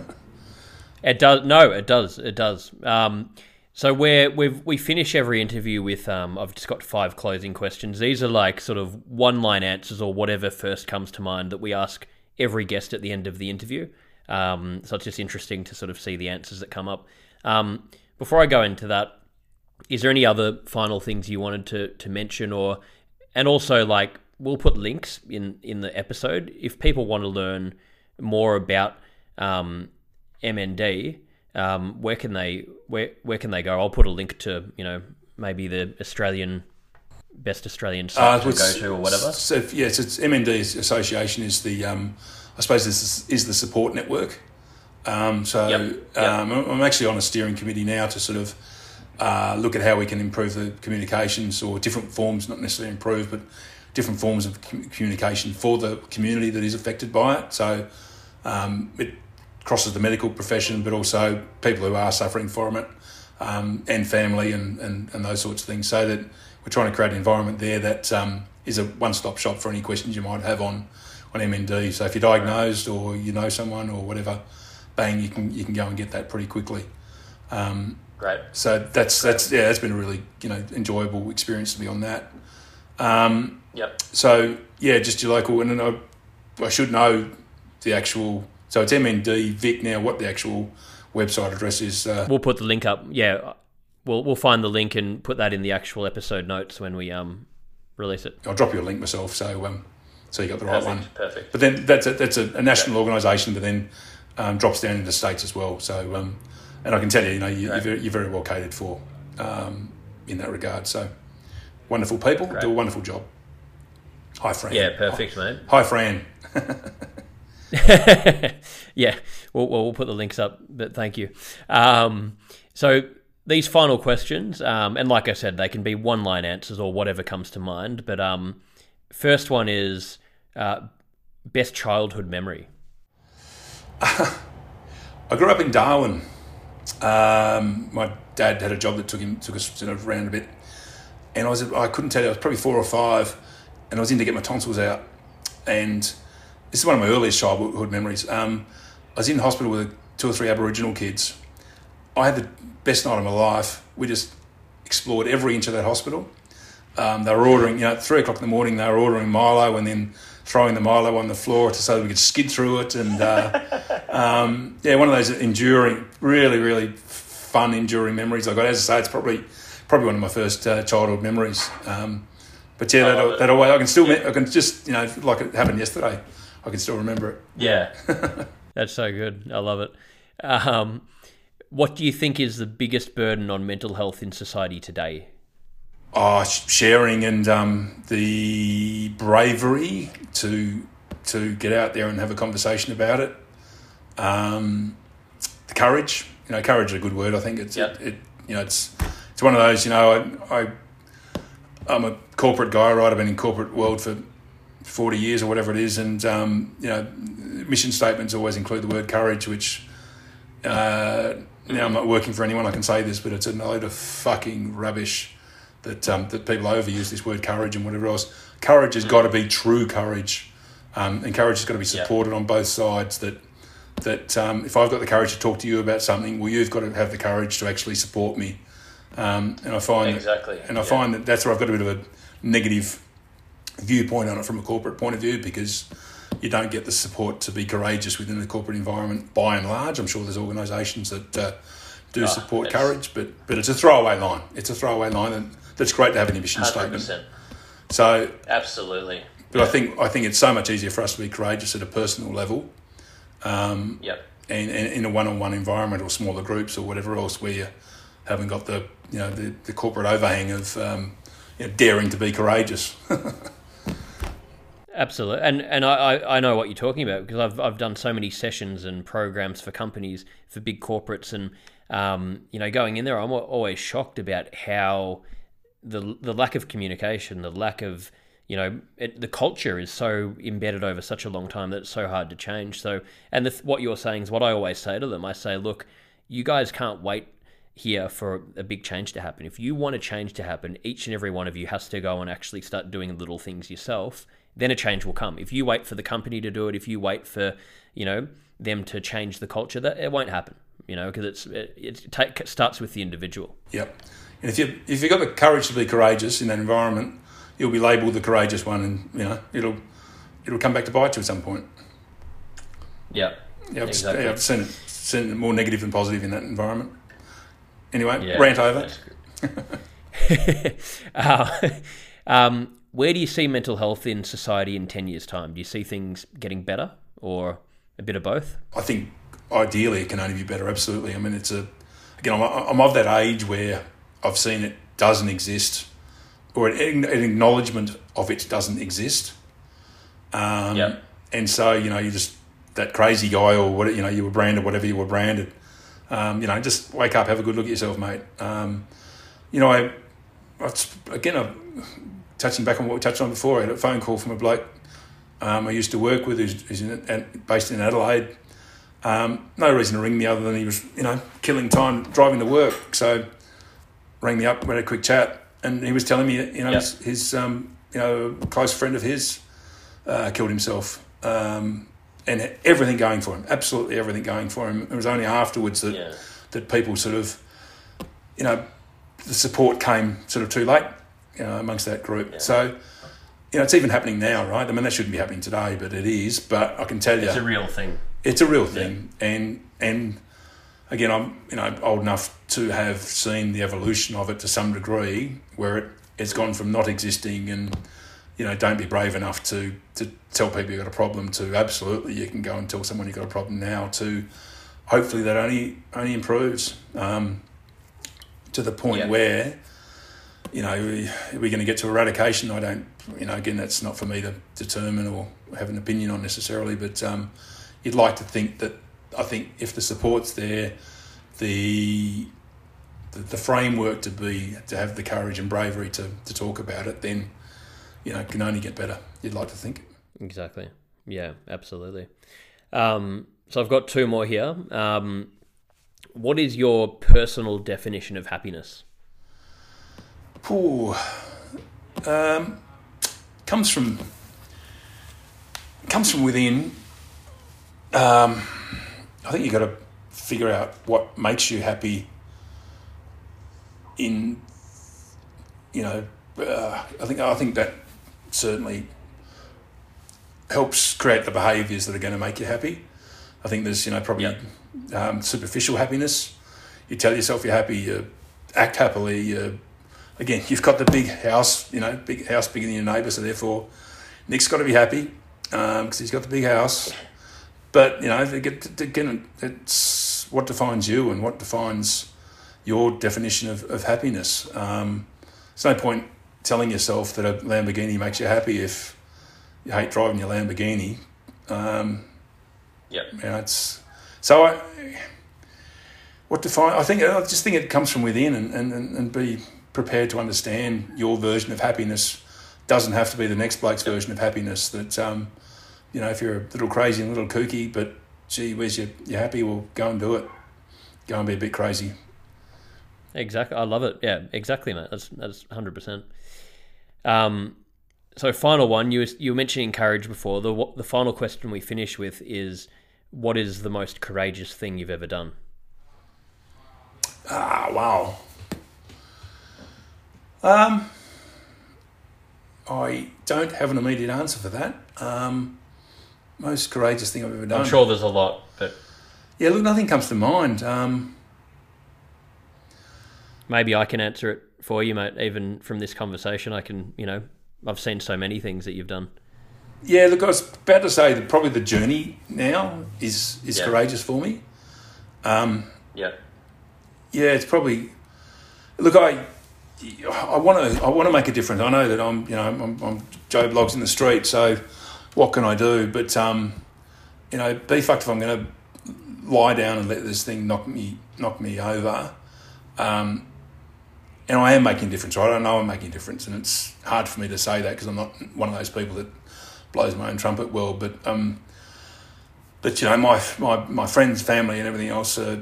It does. No, it does. It does. Um, so we're we've we finish every interview with um, I've just got five closing questions. These are like sort of one line answers or whatever first comes to mind that we ask every guest at the end of the interview. Um, so it's just interesting to sort of see the answers that come up. Um, before I go into that, is there any other final things you wanted to to mention or and also like we'll put links in in the episode if people want to learn more about um, MND um, where can they where where can they go I'll put a link to you know maybe the Australian best Australian site to go to or whatever
So yes, it's MND Association is the um, I suppose this is, is the support network. Um, so
Yep, yep.
Um, I'm actually on a steering committee now to sort of uh, look at how we can improve the communications or different forms, not necessarily improve, but different forms of com- communication for the community that is affected by it. So um, it crosses the medical profession, but also people who are suffering from it um, and family and, and, and those sorts of things. So that we're trying to create an environment there that um, is a one-stop shop for any questions you might have on on MND. So if you're diagnosed or you know someone or whatever, bang, you can you can go and get that pretty quickly. Um,
Great.
so that's that's yeah, that's been a really you know enjoyable experience to be on that. Um,
Yep.
so yeah, just your local, and then I, I should know the actual. So it's MND Vic now. What the actual website address is? Uh,
we'll put the link up yeah we'll we'll find the link and put that in the actual episode notes when we um release it
I'll drop you a link myself, so um, so you got the right one.
Perfect. Perfect.
But then that's a, that's a, a national organisation. But then um, drops down into states as well. So, um, and I can tell you, you know, you, are very, you're very well catered for um, in that regard. So, wonderful people
Great.
do a wonderful job. Hi, Fran.
Yeah, perfect, mate.
Hi, Fran.
yeah, we'll, we'll we'll put the links up, but thank you. Um, so these final questions, um, and like I said, they can be one line answers or whatever comes to mind. But um, first one is uh, best childhood memory.
I grew up in Darwin. Um, my dad had a job that took him took us sort of around a bit, and I was I couldn't tell you I was probably four or five, and I was in to get my tonsils out, and this is one of my earliest childhood memories. Um, I was in hospital with two or three Aboriginal kids. I had the best night of my life. We just explored every inch of that hospital. Um, they were ordering, you know, at three o'clock in the morning, they were ordering Milo and then throwing the Milo on the floor to, so that we could skid through it. And uh, um, yeah, one of those enduring, really, really fun, enduring memories I got. As I say, it's probably probably one of my first uh, childhood memories. Um, but yeah, that, that always I can still I can just you know like it happened yesterday. I can still remember it.
Yeah.
That's so good. I love it. Um, what do you think is the biggest burden on mental health in society today?
Oh, sharing and um, the bravery to to get out there and have a conversation about it. Um, the courage, you know, courage is a good word. I think it's
Yep.
it, it, you know, it's it's one of those. You know, I, I I'm a corporate guy, right? I've been in corporate world for forty years or whatever it is, and um, you know, mission statements always include the word courage, which. Uh, now I'm not working for anyone. I can say this, but it's a load of fucking rubbish that um, that people overuse this word courage and whatever else. Courage has got to be true courage, um, and courage has got to be
Yeah.
supported on both sides. That that um, if I've got the courage to talk to you about something, well, you've got to have the courage to actually support me. Um, and I find
Exactly,
that, and I
yeah.
find that that's where I've got a bit of a negative viewpoint on it from a corporate point of view because you don't get the support to be courageous within the corporate environment by and large. I'm sure there's organisations that uh, do
Ah,
support courage, but but it's a throwaway line. It's a throwaway line, and that's great to have an emission
Hundred
statement. So,
Absolutely.
but I think I think it's so much easier for us to be courageous at a personal level,
Yep.
and, and in a one-on-one environment or smaller groups or whatever else where you haven't got the you know the, the corporate overhang of um, you know, daring to be courageous.
Absolutely, and and I, I know what you're talking about because I've I've done so many sessions and programs for companies for big corporates, and um, you know, going in there, I'm always shocked about how the the lack of communication, the lack of you know, it, the culture is so embedded over such a long time that it's so hard to change. So, and the, what you're saying is what I always say to them. I say, look, you guys can't wait here for a big change to happen. If you want a change to happen, each and every one of you has to go and actually start doing little things yourself. Then a change will come. If you wait for the company to do it, if you wait for you know them to change the culture, that it won't happen. You know, because it's it, it take, starts with the individual.
Yep. And if you if you've got the courage to be courageous in that environment, you'll be labelled the courageous one, and you know it'll it'll come back to bite you at some point.
Yep.
Yeah, I've,
Exactly.
yeah, I've seen it, seen it more negative than positive in that environment. Anyway,
Yeah.
rant over.
That's good.
uh, um, where do you see mental health in society in 10 years' time? Do you see things getting better or a bit of both?
I think ideally it can only be better. Absolutely. I mean, it's a again. I'm, I'm of that age where I've seen it doesn't exist, or an, an acknowledgement of it doesn't exist. Um,
Yep.
And so you know, you just that crazy guy or what you know, you were branded whatever you were branded. Um, you know, just wake up, have a good look at yourself, mate. Um, you know, I, I again, I'm touching back on what we touched on before. I had a phone call from a bloke um, I used to work with, who's, who's in, and based in Adelaide. Um, no reason to ring me other than he was, you know, killing time driving to work. So rang me up, we had a quick chat, and he was telling me, you know,
Yeah.
his, his um, you know, close friend of his uh, killed himself, um, and everything going for him, absolutely everything going for him. It was only afterwards that
Yeah.
that people sort of, you know, the support came sort of too late, you know, amongst that group. So, you know, it's even happening now, right? I mean, that shouldn't be happening today, but it is. But I can tell you,
It's a real thing.
it's a real thing, and and again, I'm you know old enough to have seen the evolution of it to some degree, where it it's gone from not existing and you know, don't be brave enough to to tell people you've got a problem. To absolutely, you can go and tell someone you've got a problem now. To hopefully that only only improves um, to the point
Yeah.
where you know we, we're going to get to eradication. I don't, you know, again that's not for me to determine or have an opinion on necessarily, but um, you'd like to think that I think if the support's there, the the, the framework to be to have the courage and bravery to, to talk about it, then you know can only get better. You'd like to think.
Exactly. Yeah, absolutely. Um, so I've got two more here. Um, what is your personal definition of happiness?
Ooh, um, comes from comes from within. Um, I think you've got to figure out what makes you happy. In, you know, uh, I think I think that certainly helps create the behaviours that are going to make you happy. I think there's you know probably
Yep.
um, superficial happiness. You tell yourself you're happy. You act happily. You again, you've got the big house, you know, big house bigger than your neighbour, so therefore Nick's got to be happy because he's got the big house. But you know, again, it's what defines you and what defines your definition of, of happiness. Um, there's no point telling yourself that a Lamborghini makes you happy if you hate driving your Lamborghini. Um,
Yep.
you know, it's so I. What define? I think I just think it comes from within, and, and and be prepared to understand your version of happiness doesn't have to be the next bloke's version of happiness. That um, you know, if you're a little crazy and a little kooky, but gee whiz, you you're happy, well, go and do it. Go and be a bit crazy.
Exactly. I love it. Yeah, exactly, mate. That's that's hundred percent. Um, so final one. You was, you were mentioning courage before. The the final question we finish with is, what is the most courageous thing you've ever done?
Ah, wow. Um, I don't have an immediate answer for that. Um, most courageous thing I've ever done.
I'm sure there's a lot, but
Yeah, look, nothing comes to mind. Um,
Maybe I can answer it for you, mate. Even from this conversation, I can. You know, I've seen so many things that you've done.
yeah, look, I was about to say that probably the journey now is is
Yeah.
courageous for me. Um,
yeah,
yeah, it's probably. Look, I, I want to, I want to make a difference. I know that I'm, you know, I'm, I'm Joe Bloggs in the street. So, what can I do? But, um, you know, be fucked if I'm going to lie down and let this thing knock me, knock me over. Um, and I am making a difference, right? I know I'm making a difference, and it's hard for me to say that because I'm not one of those people that blows my own trumpet well. But, um, but you know, my my my friends, family, and everything else. Uh,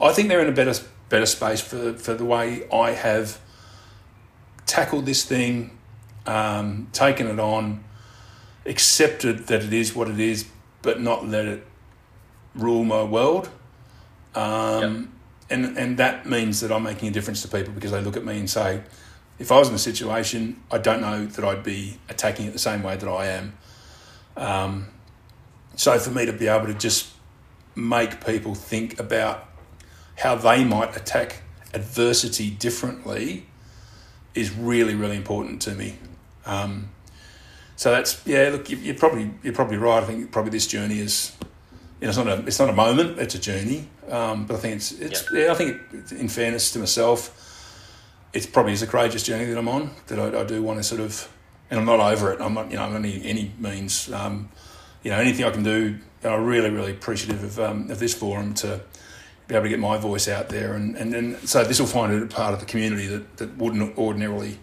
I think they're in a better better space for, for the way I have tackled this thing, um, taken it on, accepted that it is what it is, but not let it rule my world. Um, and and that means that I'm making a difference to people because they look at me and say, if I was in a situation, I don't know that I'd be attacking it the same way that I am. Um, so for me to be able to just make people think about how they might attack adversity differently is really, really important to me. Um, so that's yeah. Look, you, you're probably you're probably right. I think probably this journey is, you know, it's not a it's not a moment. It's a journey. Um, but I think it's it's yeah. I think it, in fairness to myself, it's probably is a courageous journey that I'm on. That I, I do want to sort of, and I'm not over it. I'm not you know I'm any any means. Um, you know anything I can do. I'm really really appreciative of um, of this forum to be able to get my voice out there, and and, and so this will find it a part of the community that, that wouldn't ordinarily,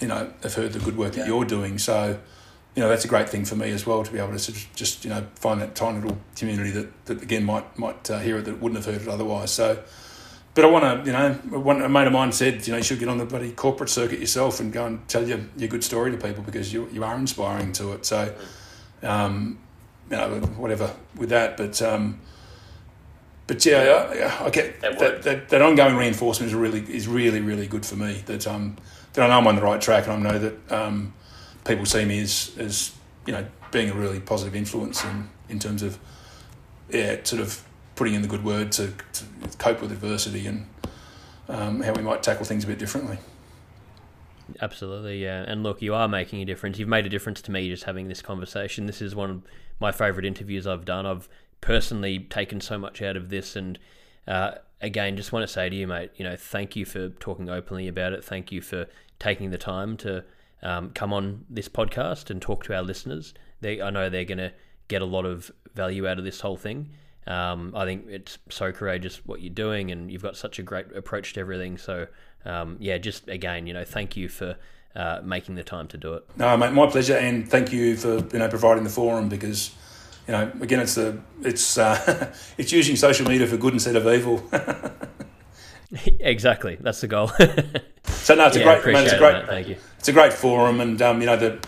you know, have heard the good work yeah. that you're doing. So, you know, that's a great thing for me as well to be able to sort of just you know find that tiny little community that, that again might might uh, hear it that wouldn't have heard it otherwise. So, but I want to you know one a mate of mine said you know you should get on the bloody corporate circuit yourself and go and tell your your good story to people because you you are inspiring to it. So, um, you know whatever with that, but. Um, but yeah, I, I get that, that, that, that, ongoing reinforcement is really is really really good for me. That um that I know I'm on the right track, and I know that um, people see me as as you know being a really positive influence in, in terms of yeah sort of putting in the good word to, to cope with adversity and um, how we might tackle things a bit differently.
Absolutely, yeah. And look, you are making a difference. You've made a difference to me just having this conversation. This is one of my favourite interviews I've done. I've personally taken so much out of this, and uh, again, just want to say to you, mate, you know, thank you for talking openly about it. Thank you for taking the time to um, come on this podcast and talk to our listeners. They, I know they're going to get a lot of value out of this whole thing. Um, I think it's so courageous what you're doing, and you've got such a great approach to everything. So, um, yeah, just again, you know, thank you for uh, making the time to do it.
No, mate, my pleasure, and thank you for you know providing the forum because you know again it's the it's uh, it's using social media for good instead of evil.
exactly, that's the goal.
so no, it's
Yeah,
a great, man, it's a great,
mate. Thank you.
it's a great forum, and um, you know the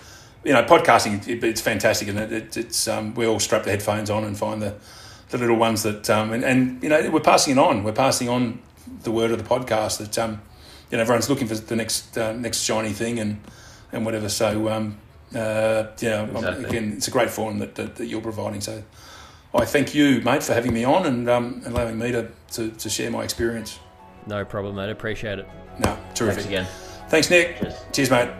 you know podcasting it, it's fantastic, and it, it, it's um, we all strap the headphones on and find the the little ones that um, and, and you know we're passing it on. We're passing on the word of the podcast that um, you know everyone's looking for the next uh, next shiny thing and and whatever. So um, uh, you know,
Exactly.
again, it's a great forum that, that, that you're providing. So I thank you, mate, for having me on and um, allowing me to, to, to share my experience.
No problem, mate. Appreciate it.
No, terrific.
Thanks again.
Thanks, Nick.
Cheers.
Cheers, mate.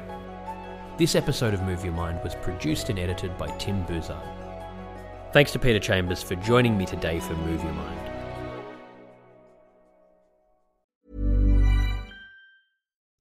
This episode of Move Your Mind was produced and edited by Tim Buzard. Thanks to Peter Chambers for joining me today for Move Your Mind.